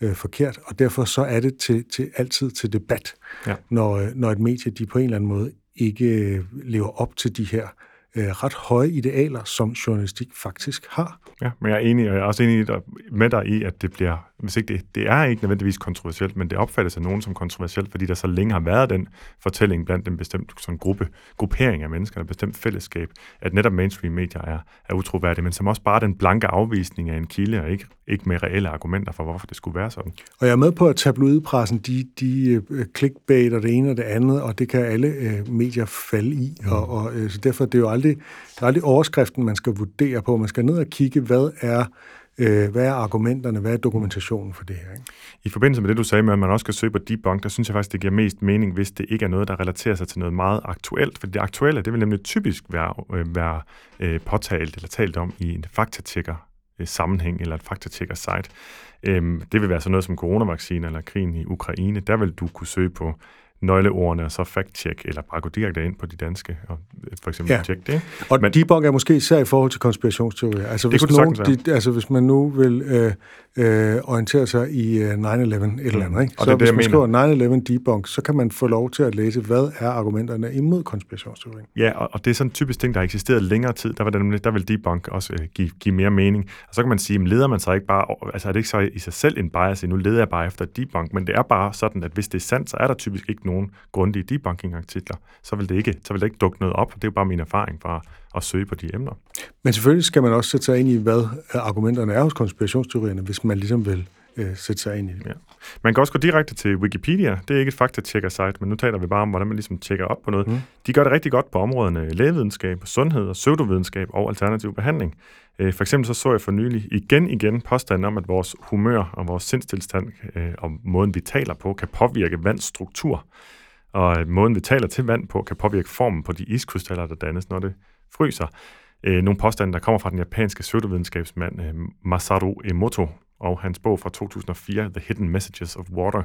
øh, forkert. Og derfor så er det til, til altid til debat, ja. når, øh, når et medie de på en eller anden måde ikke øh, lever op til de her øh, ret høje idealer, som journalistik faktisk har. Ja, men jeg er enig, og jeg er også enig med dig i, at det bliver, hvis ikke det, det er ikke nødvendigvis kontroversielt, men det opfattes af nogen som kontroversielt, fordi der så længe har været den fortælling blandt en bestemt sådan gruppe, gruppering af mennesker, en bestemt fællesskab, at netop mainstream medier er, er utroværdige, men som også bare den blanke afvisning af en kilde, og ikke, ikke med reelle argumenter for, hvorfor det skulle være sådan. Og jeg er med på, at tabloidpressen, de, de uh, clickbait og det ene og det andet, og det kan alle uh, medier falde i, mm. og, og uh, så derfor det er jo aldrig, det er aldrig overskriften, man skal vurdere på. Man skal ned og kigge, hvad er, øh, hvad er argumenterne, hvad er dokumentationen for det her? Ikke? I forbindelse med det, du sagde med, at man også skal søge på debunk, der synes jeg faktisk, det giver mest mening, hvis det ikke er noget, der relaterer sig til noget meget aktuelt. For det aktuelle, det vil nemlig typisk være, øh, være øh, påtalt eller talt om i en faktatjekker sammenhæng eller et faktatjekker site. Øhm, det vil være sådan noget som coronavaccine eller krigen i Ukraine. Der vil du kunne søge på nøgleordene, og så fact-check, eller bare gå direkte ind på de danske, og for eksempel ja. tjekke det. Og Men, debunk er måske især i forhold til konspirationsteorier. Altså, det hvis, nogen, de, altså hvis man nu vil øh, øh, orientere sig i uh, 9-11 et eller andet, ikke? Og så det, hvis det, man skriver 9-11 debunk, så kan man få lov til at læse, hvad er argumenterne imod konspirationsteorien. Ja, og, og det er sådan typisk ting, der har eksisteret længere tid. Der, var det, der vil debunk også øh, give, give mere mening. Og så kan man sige, leder man sig ikke bare, altså er det ikke så i sig selv en bias, nu leder jeg bare efter debunk, men det er bare sådan, at hvis det er sandt, så er der typisk ikke nogen grundige debunking-artikler, så vil det ikke, så vil det ikke dukke noget op. Det er jo bare min erfaring fra at søge på de emner. Men selvfølgelig skal man også sætte sig ind i, hvad argumenterne er hos konspirationsteorierne, hvis man ligesom vil øh, sætte sig ind i det. Ja. Man kan også gå direkte til Wikipedia. Det er ikke et faktatjekker-site, men nu taler vi bare om, hvordan man ligesom tjekker op på noget. Mm. De gør det rigtig godt på områderne lægevidenskab, sundhed og pseudovidenskab og alternativ behandling. Øh, for eksempel så så jeg for nylig igen igen påstanden om, at vores humør og vores sindstilstand øh, og måden, vi taler på, kan påvirke vands struktur. Og øh, måden, vi taler til vand på, kan påvirke formen på de iskrystaller, der dannes, når det fryser. Øh, nogle påstande, der kommer fra den japanske pseudovidenskabsmand øh, Masaru Emoto, og hans bog fra 2004, The Hidden Messages of Water.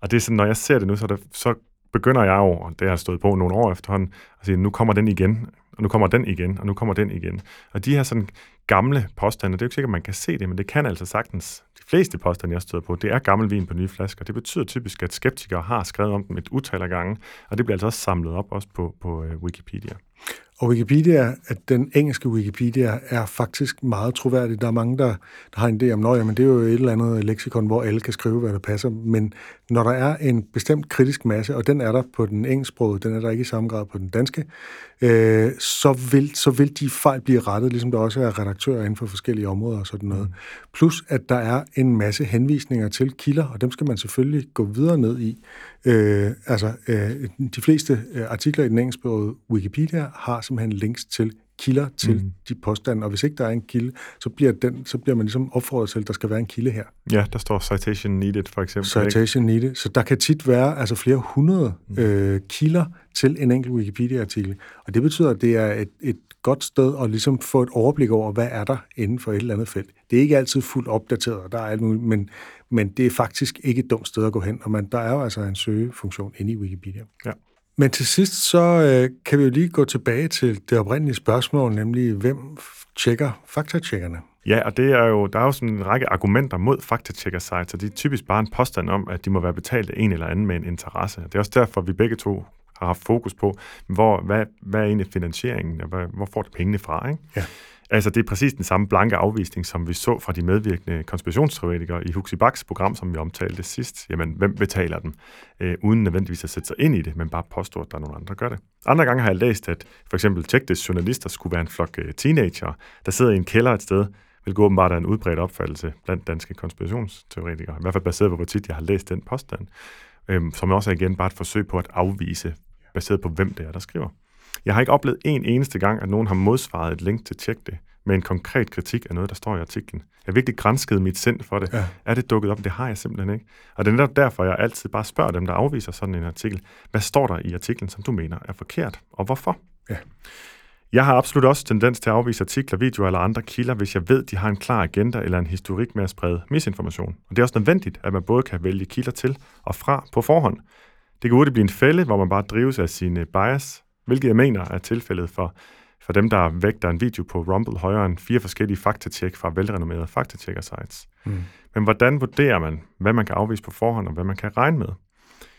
Og det er sådan, når jeg ser det nu, så, det, så begynder jeg jo, og det har stået på nogle år efterhånden, at sige, nu kommer den igen, og nu kommer den igen, og nu kommer den igen. Og de her sådan gamle påstande, det er jo ikke sikkert, at man kan se det, men det kan altså sagtens, de fleste påstande, jeg støder på, det er gammel vin på nye flasker. Det betyder typisk, at skeptikere har skrevet om dem et utal af gange, og det bliver altså også samlet op også på, på øh, Wikipedia. Og Wikipedia, at den engelske Wikipedia er faktisk meget troværdig. Der er mange, der, der har en idé om, at det er jo et eller andet leksikon, hvor alle kan skrive, hvad der passer. Men når der er en bestemt kritisk masse, og den er der på den engelsksprogede, den er der ikke i samme grad på den danske, øh, så, vil, så vil de fejl blive rettet, ligesom der også er redaktører inden for forskellige områder og sådan noget. Plus, at der er en masse henvisninger til kilder, og dem skal man selvfølgelig gå videre ned i. Øh, altså, øh, de fleste øh, artikler i den engelsksprogede Wikipedia har simpelthen links til kilder til mm. de påstande, og hvis ikke der er en kilde, så bliver, den, så bliver man ligesom opfordret til, at der skal være en kilde her. Ja, der står citation needed, for eksempel. Citation ikke? needed. Så der kan tit være altså flere hundrede mm. øh, kilder til en enkelt Wikipedia-artikel, og det betyder, at det er et, et godt sted at ligesom få et overblik over, hvad er der inden for et eller andet felt. Det er ikke altid fuldt opdateret, og der er alt muligt, men, men det er faktisk ikke et dumt sted at gå hen, og man, der er jo altså en søgefunktion inde i Wikipedia. Ja. Men til sidst, så øh, kan vi jo lige gå tilbage til det oprindelige spørgsmål, nemlig hvem tjekker faktatjekkerne? Ja, og det er jo, der er jo sådan en række argumenter mod faktatjekker sites, og det er typisk bare en påstand om, at de må være betalt af en eller anden med en interesse. Det er også derfor, vi begge to har haft fokus på, hvor, hvad, hvad er egentlig finansieringen, og hvad, hvor får det pengene fra, ikke? Ja. Altså, det er præcis den samme blanke afvisning, som vi så fra de medvirkende konspirationsteoretikere i Huxi Baks program, som vi omtalte sidst. Jamen, hvem betaler dem? Øh, uden nødvendigvis at sætte sig ind i det, men bare påstå, at der er nogen andre, der gør det. Andre gange har jeg læst, at for eksempel Tjektes journalister skulle være en flok øh, teenager, der sidder i en kælder et sted, hvilket åbenbart er en udbredt opfattelse blandt danske konspirationsteoretikere. I hvert fald baseret på, hvor tit jeg har læst den påstand, øh, som også er igen bare et forsøg på at afvise, baseret på hvem det er, der skriver. Jeg har ikke oplevet en eneste gang, at nogen har modsvaret et link til Tjek det, med en konkret kritik af noget, der står i artiklen. Jeg har virkelig grænsket mit sind for det. Ja. Er det dukket op? Det har jeg simpelthen ikke. Og det er netop derfor, jeg altid bare spørger dem, der afviser sådan en artikel. Hvad står der i artiklen, som du mener er forkert, og hvorfor? Ja. Jeg har absolut også tendens til at afvise artikler, videoer eller andre kilder, hvis jeg ved, de har en klar agenda eller en historik med at sprede misinformation. Og det er også nødvendigt, at man både kan vælge kilder til og fra på forhånd. Det kan hurtigt blive en fælde, hvor man bare drives af sine bias, hvilket jeg mener er tilfældet for, for dem, der vægter en video på Rumble højere end fire forskellige faktatjek fra velrenommerede faktatjekker-sites. Mm. Men hvordan vurderer man, hvad man kan afvise på forhånd, og hvad man kan regne med?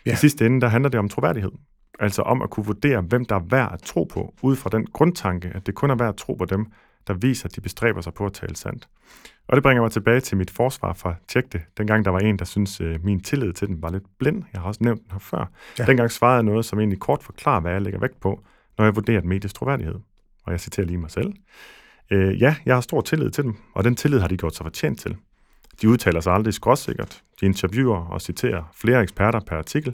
Ja. I sidste ende, der handler det om troværdighed. Altså om at kunne vurdere, hvem der er værd at tro på, ud fra den grundtanke, at det kun er værd at tro på dem, der viser, at de bestræber sig på at tale sandt. Og det bringer mig tilbage til mit forsvar fra Tjek det. Dengang der var en, der synes øh, min tillid til den var lidt blind. Jeg har også nævnt den her før. Ja. Ja. Dengang svarede jeg noget, som egentlig kort forklarer, hvad jeg lægger vægt på, når jeg vurderer et medies troværdighed. Og jeg citerer lige mig selv. Øh, ja, jeg har stor tillid til dem, og den tillid har de gjort sig fortjent til. De udtaler sig aldrig skråsikkert. De interviewer og citerer flere eksperter per artikel.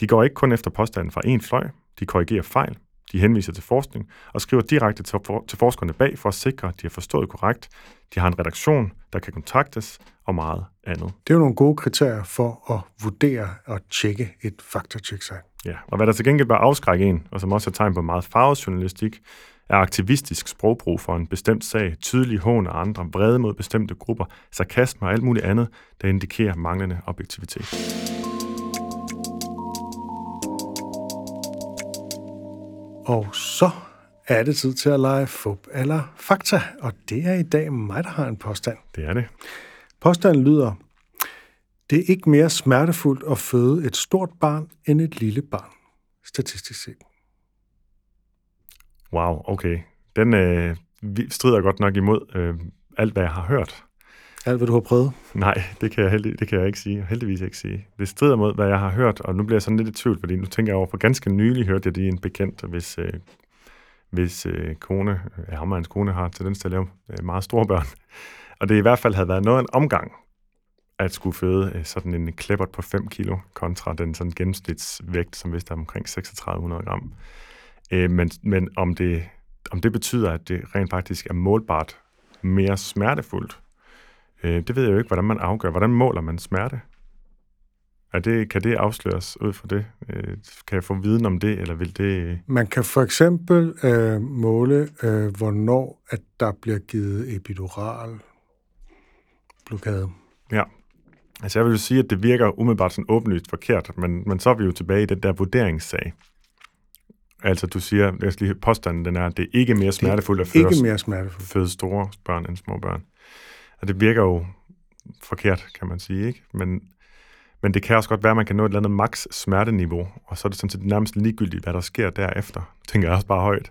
De går ikke kun efter påstanden fra en fløj. De korrigerer fejl. De henviser til forskning og skriver direkte til, for, til forskerne bag for at sikre, at de har forstået korrekt. De har en redaktion, der kan kontaktes og meget andet. Det er jo nogle gode kriterier for at vurdere og tjekke et faktatjek-site. Ja, og hvad der til gengæld bør afskrække en, og som også er tegn på meget farvet journalistik, er aktivistisk sprogbrug for en bestemt sag, tydelig hån af andre, vrede mod bestemte grupper, sarkasme og alt muligt andet, der indikerer manglende objektivitet. Og så er det tid til at lege fup eller fakta, og det er i dag mig, der har en påstand. Det er det. Påstanden lyder, det er ikke mere smertefuldt at føde et stort barn end et lille barn, statistisk set. Wow, okay. Den øh, strider godt nok imod øh, alt, hvad jeg har hørt. Alt, hvad du har prøvet. Nej, det kan, jeg heldig, det kan jeg ikke sige. Heldigvis ikke sige. Det strider mod, hvad jeg har hørt, og nu bliver jeg sådan lidt i tvivl, fordi nu tænker jeg over, for ganske nylig hørte jeg lige en bekendt, hvis, øh, hvis øh, kone, øh, ham og hans kone har tendens til at lave øh, meget store børn. Og det i hvert fald havde været noget af en omgang, at skulle føde øh, sådan en kleppert på 5 kilo, kontra den sådan gennemsnitsvægt, som vist er omkring 3600 gram. Øh, men men om, det, om det betyder, at det rent faktisk er målbart mere smertefuldt, Øh, det ved jeg jo ikke, hvordan man afgør. Hvordan måler man smerte? Er det, kan det afsløres ud fra det? Øh, kan jeg få viden om det, eller vil det... Man kan for eksempel øh, måle, øh, hvornår at der bliver givet epidural blokade. Ja. Altså jeg vil jo sige, at det virker umiddelbart sådan åbenlyst forkert, men, men så er vi jo tilbage i den der vurderingssag. Altså du siger, jeg skal lige påstanden den er, at det er ikke mere smertefuldt at føde, Ikke mere smertefuldt. føde store børn end små børn. Og det virker jo forkert, kan man sige, ikke? Men, men det kan også godt være, at man kan nå et eller andet max smerteniveau, og så er det sådan set nærmest ligegyldigt, hvad der sker derefter. Tænker jeg også bare højt,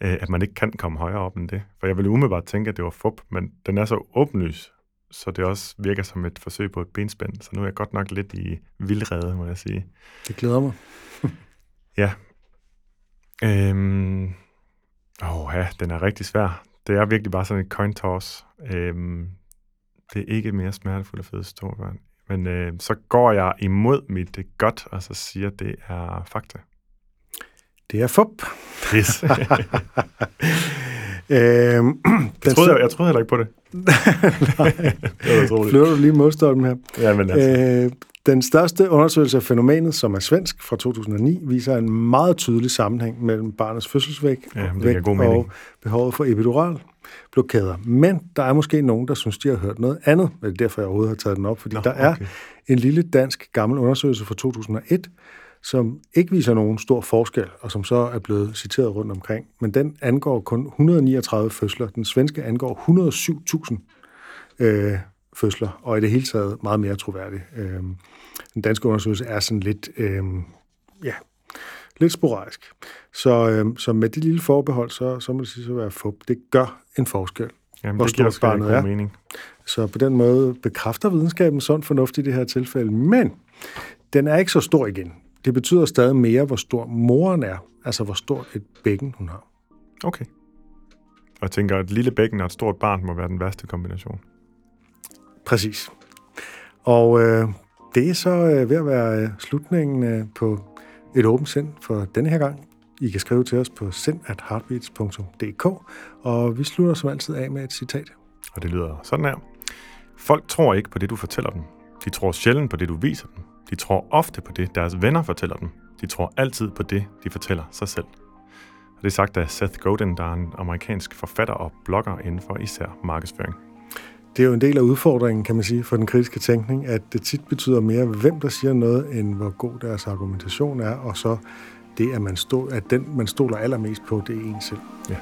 øh, at man ikke kan komme højere op end det. For jeg ville umiddelbart tænke, at det var fup, men den er så åbenlys, så det også virker som et forsøg på et benspænd. Så nu er jeg godt nok lidt i vildrede, må jeg sige. Det glæder mig. Ja. Øhm, åh ja, den er rigtig svær. Det er virkelig bare sådan et coin toss. Øhm, det er ikke mere smertefuldt at føde store børn. Men øh, så går jeg imod mit det godt, og så siger, at det er fakta. Det er fup. Yes. Øhm, jeg, troede, jeg, jeg troede heller ikke på det. utroligt. Flytter du lige modstolpen her? Ja, men altså, Øh, Den største undersøgelse af fænomenet, som er svensk fra 2009, viser en meget tydelig sammenhæng mellem barnets fødselsvægt Ja, og mening. behovet for epidural blokader. Men der er måske nogen, der synes, de har hørt noget andet. Det er derfor, jeg overhovedet har taget den op, fordi Nå, der er okay. en lille dansk gammel undersøgelse fra 2001, som ikke viser nogen stor forskel, og som så er blevet citeret rundt omkring. Men den angår kun 139 fødsler. Den svenske angår 107.000 øh, fødsler, og i det hele taget meget mere troværdig. Øh, den danske undersøgelse er sådan lidt, øh, ja, lidt sporadisk. Så, øh, så med det lille forbehold, så, så må det sige at være fup. Det gør en forskel. Jamen, hvor det giver barnet er. mening. Så på den måde bekræfter videnskaben sund fornuft i det her tilfælde. Men den er ikke så stor igen. Det betyder stadig mere, hvor stor moren er. Altså, hvor stort et bækken hun har. Okay. Og jeg tænker, at et lille bækken og et stort barn må være den værste kombination. Præcis. Og øh, det er så øh, ved at være øh, slutningen øh, på et åbent sind for denne her gang. I kan skrive til os på sind.heartbeats.dk, og vi slutter som altid af med et citat. Og det lyder sådan her. Folk tror ikke på det, du fortæller dem. De tror sjældent på det, du viser dem. De tror ofte på det, deres venner fortæller dem. De tror altid på det, de fortæller sig selv. Og det er sagt af Seth Godin, der er en amerikansk forfatter og blogger inden for især markedsføring. Det er jo en del af udfordringen, kan man sige, for den kritiske tænkning, at det tit betyder mere, hvem der siger noget, end hvor god deres argumentation er, og så det, at, man stå, at den, man stoler allermest på, det er en selv. Ja.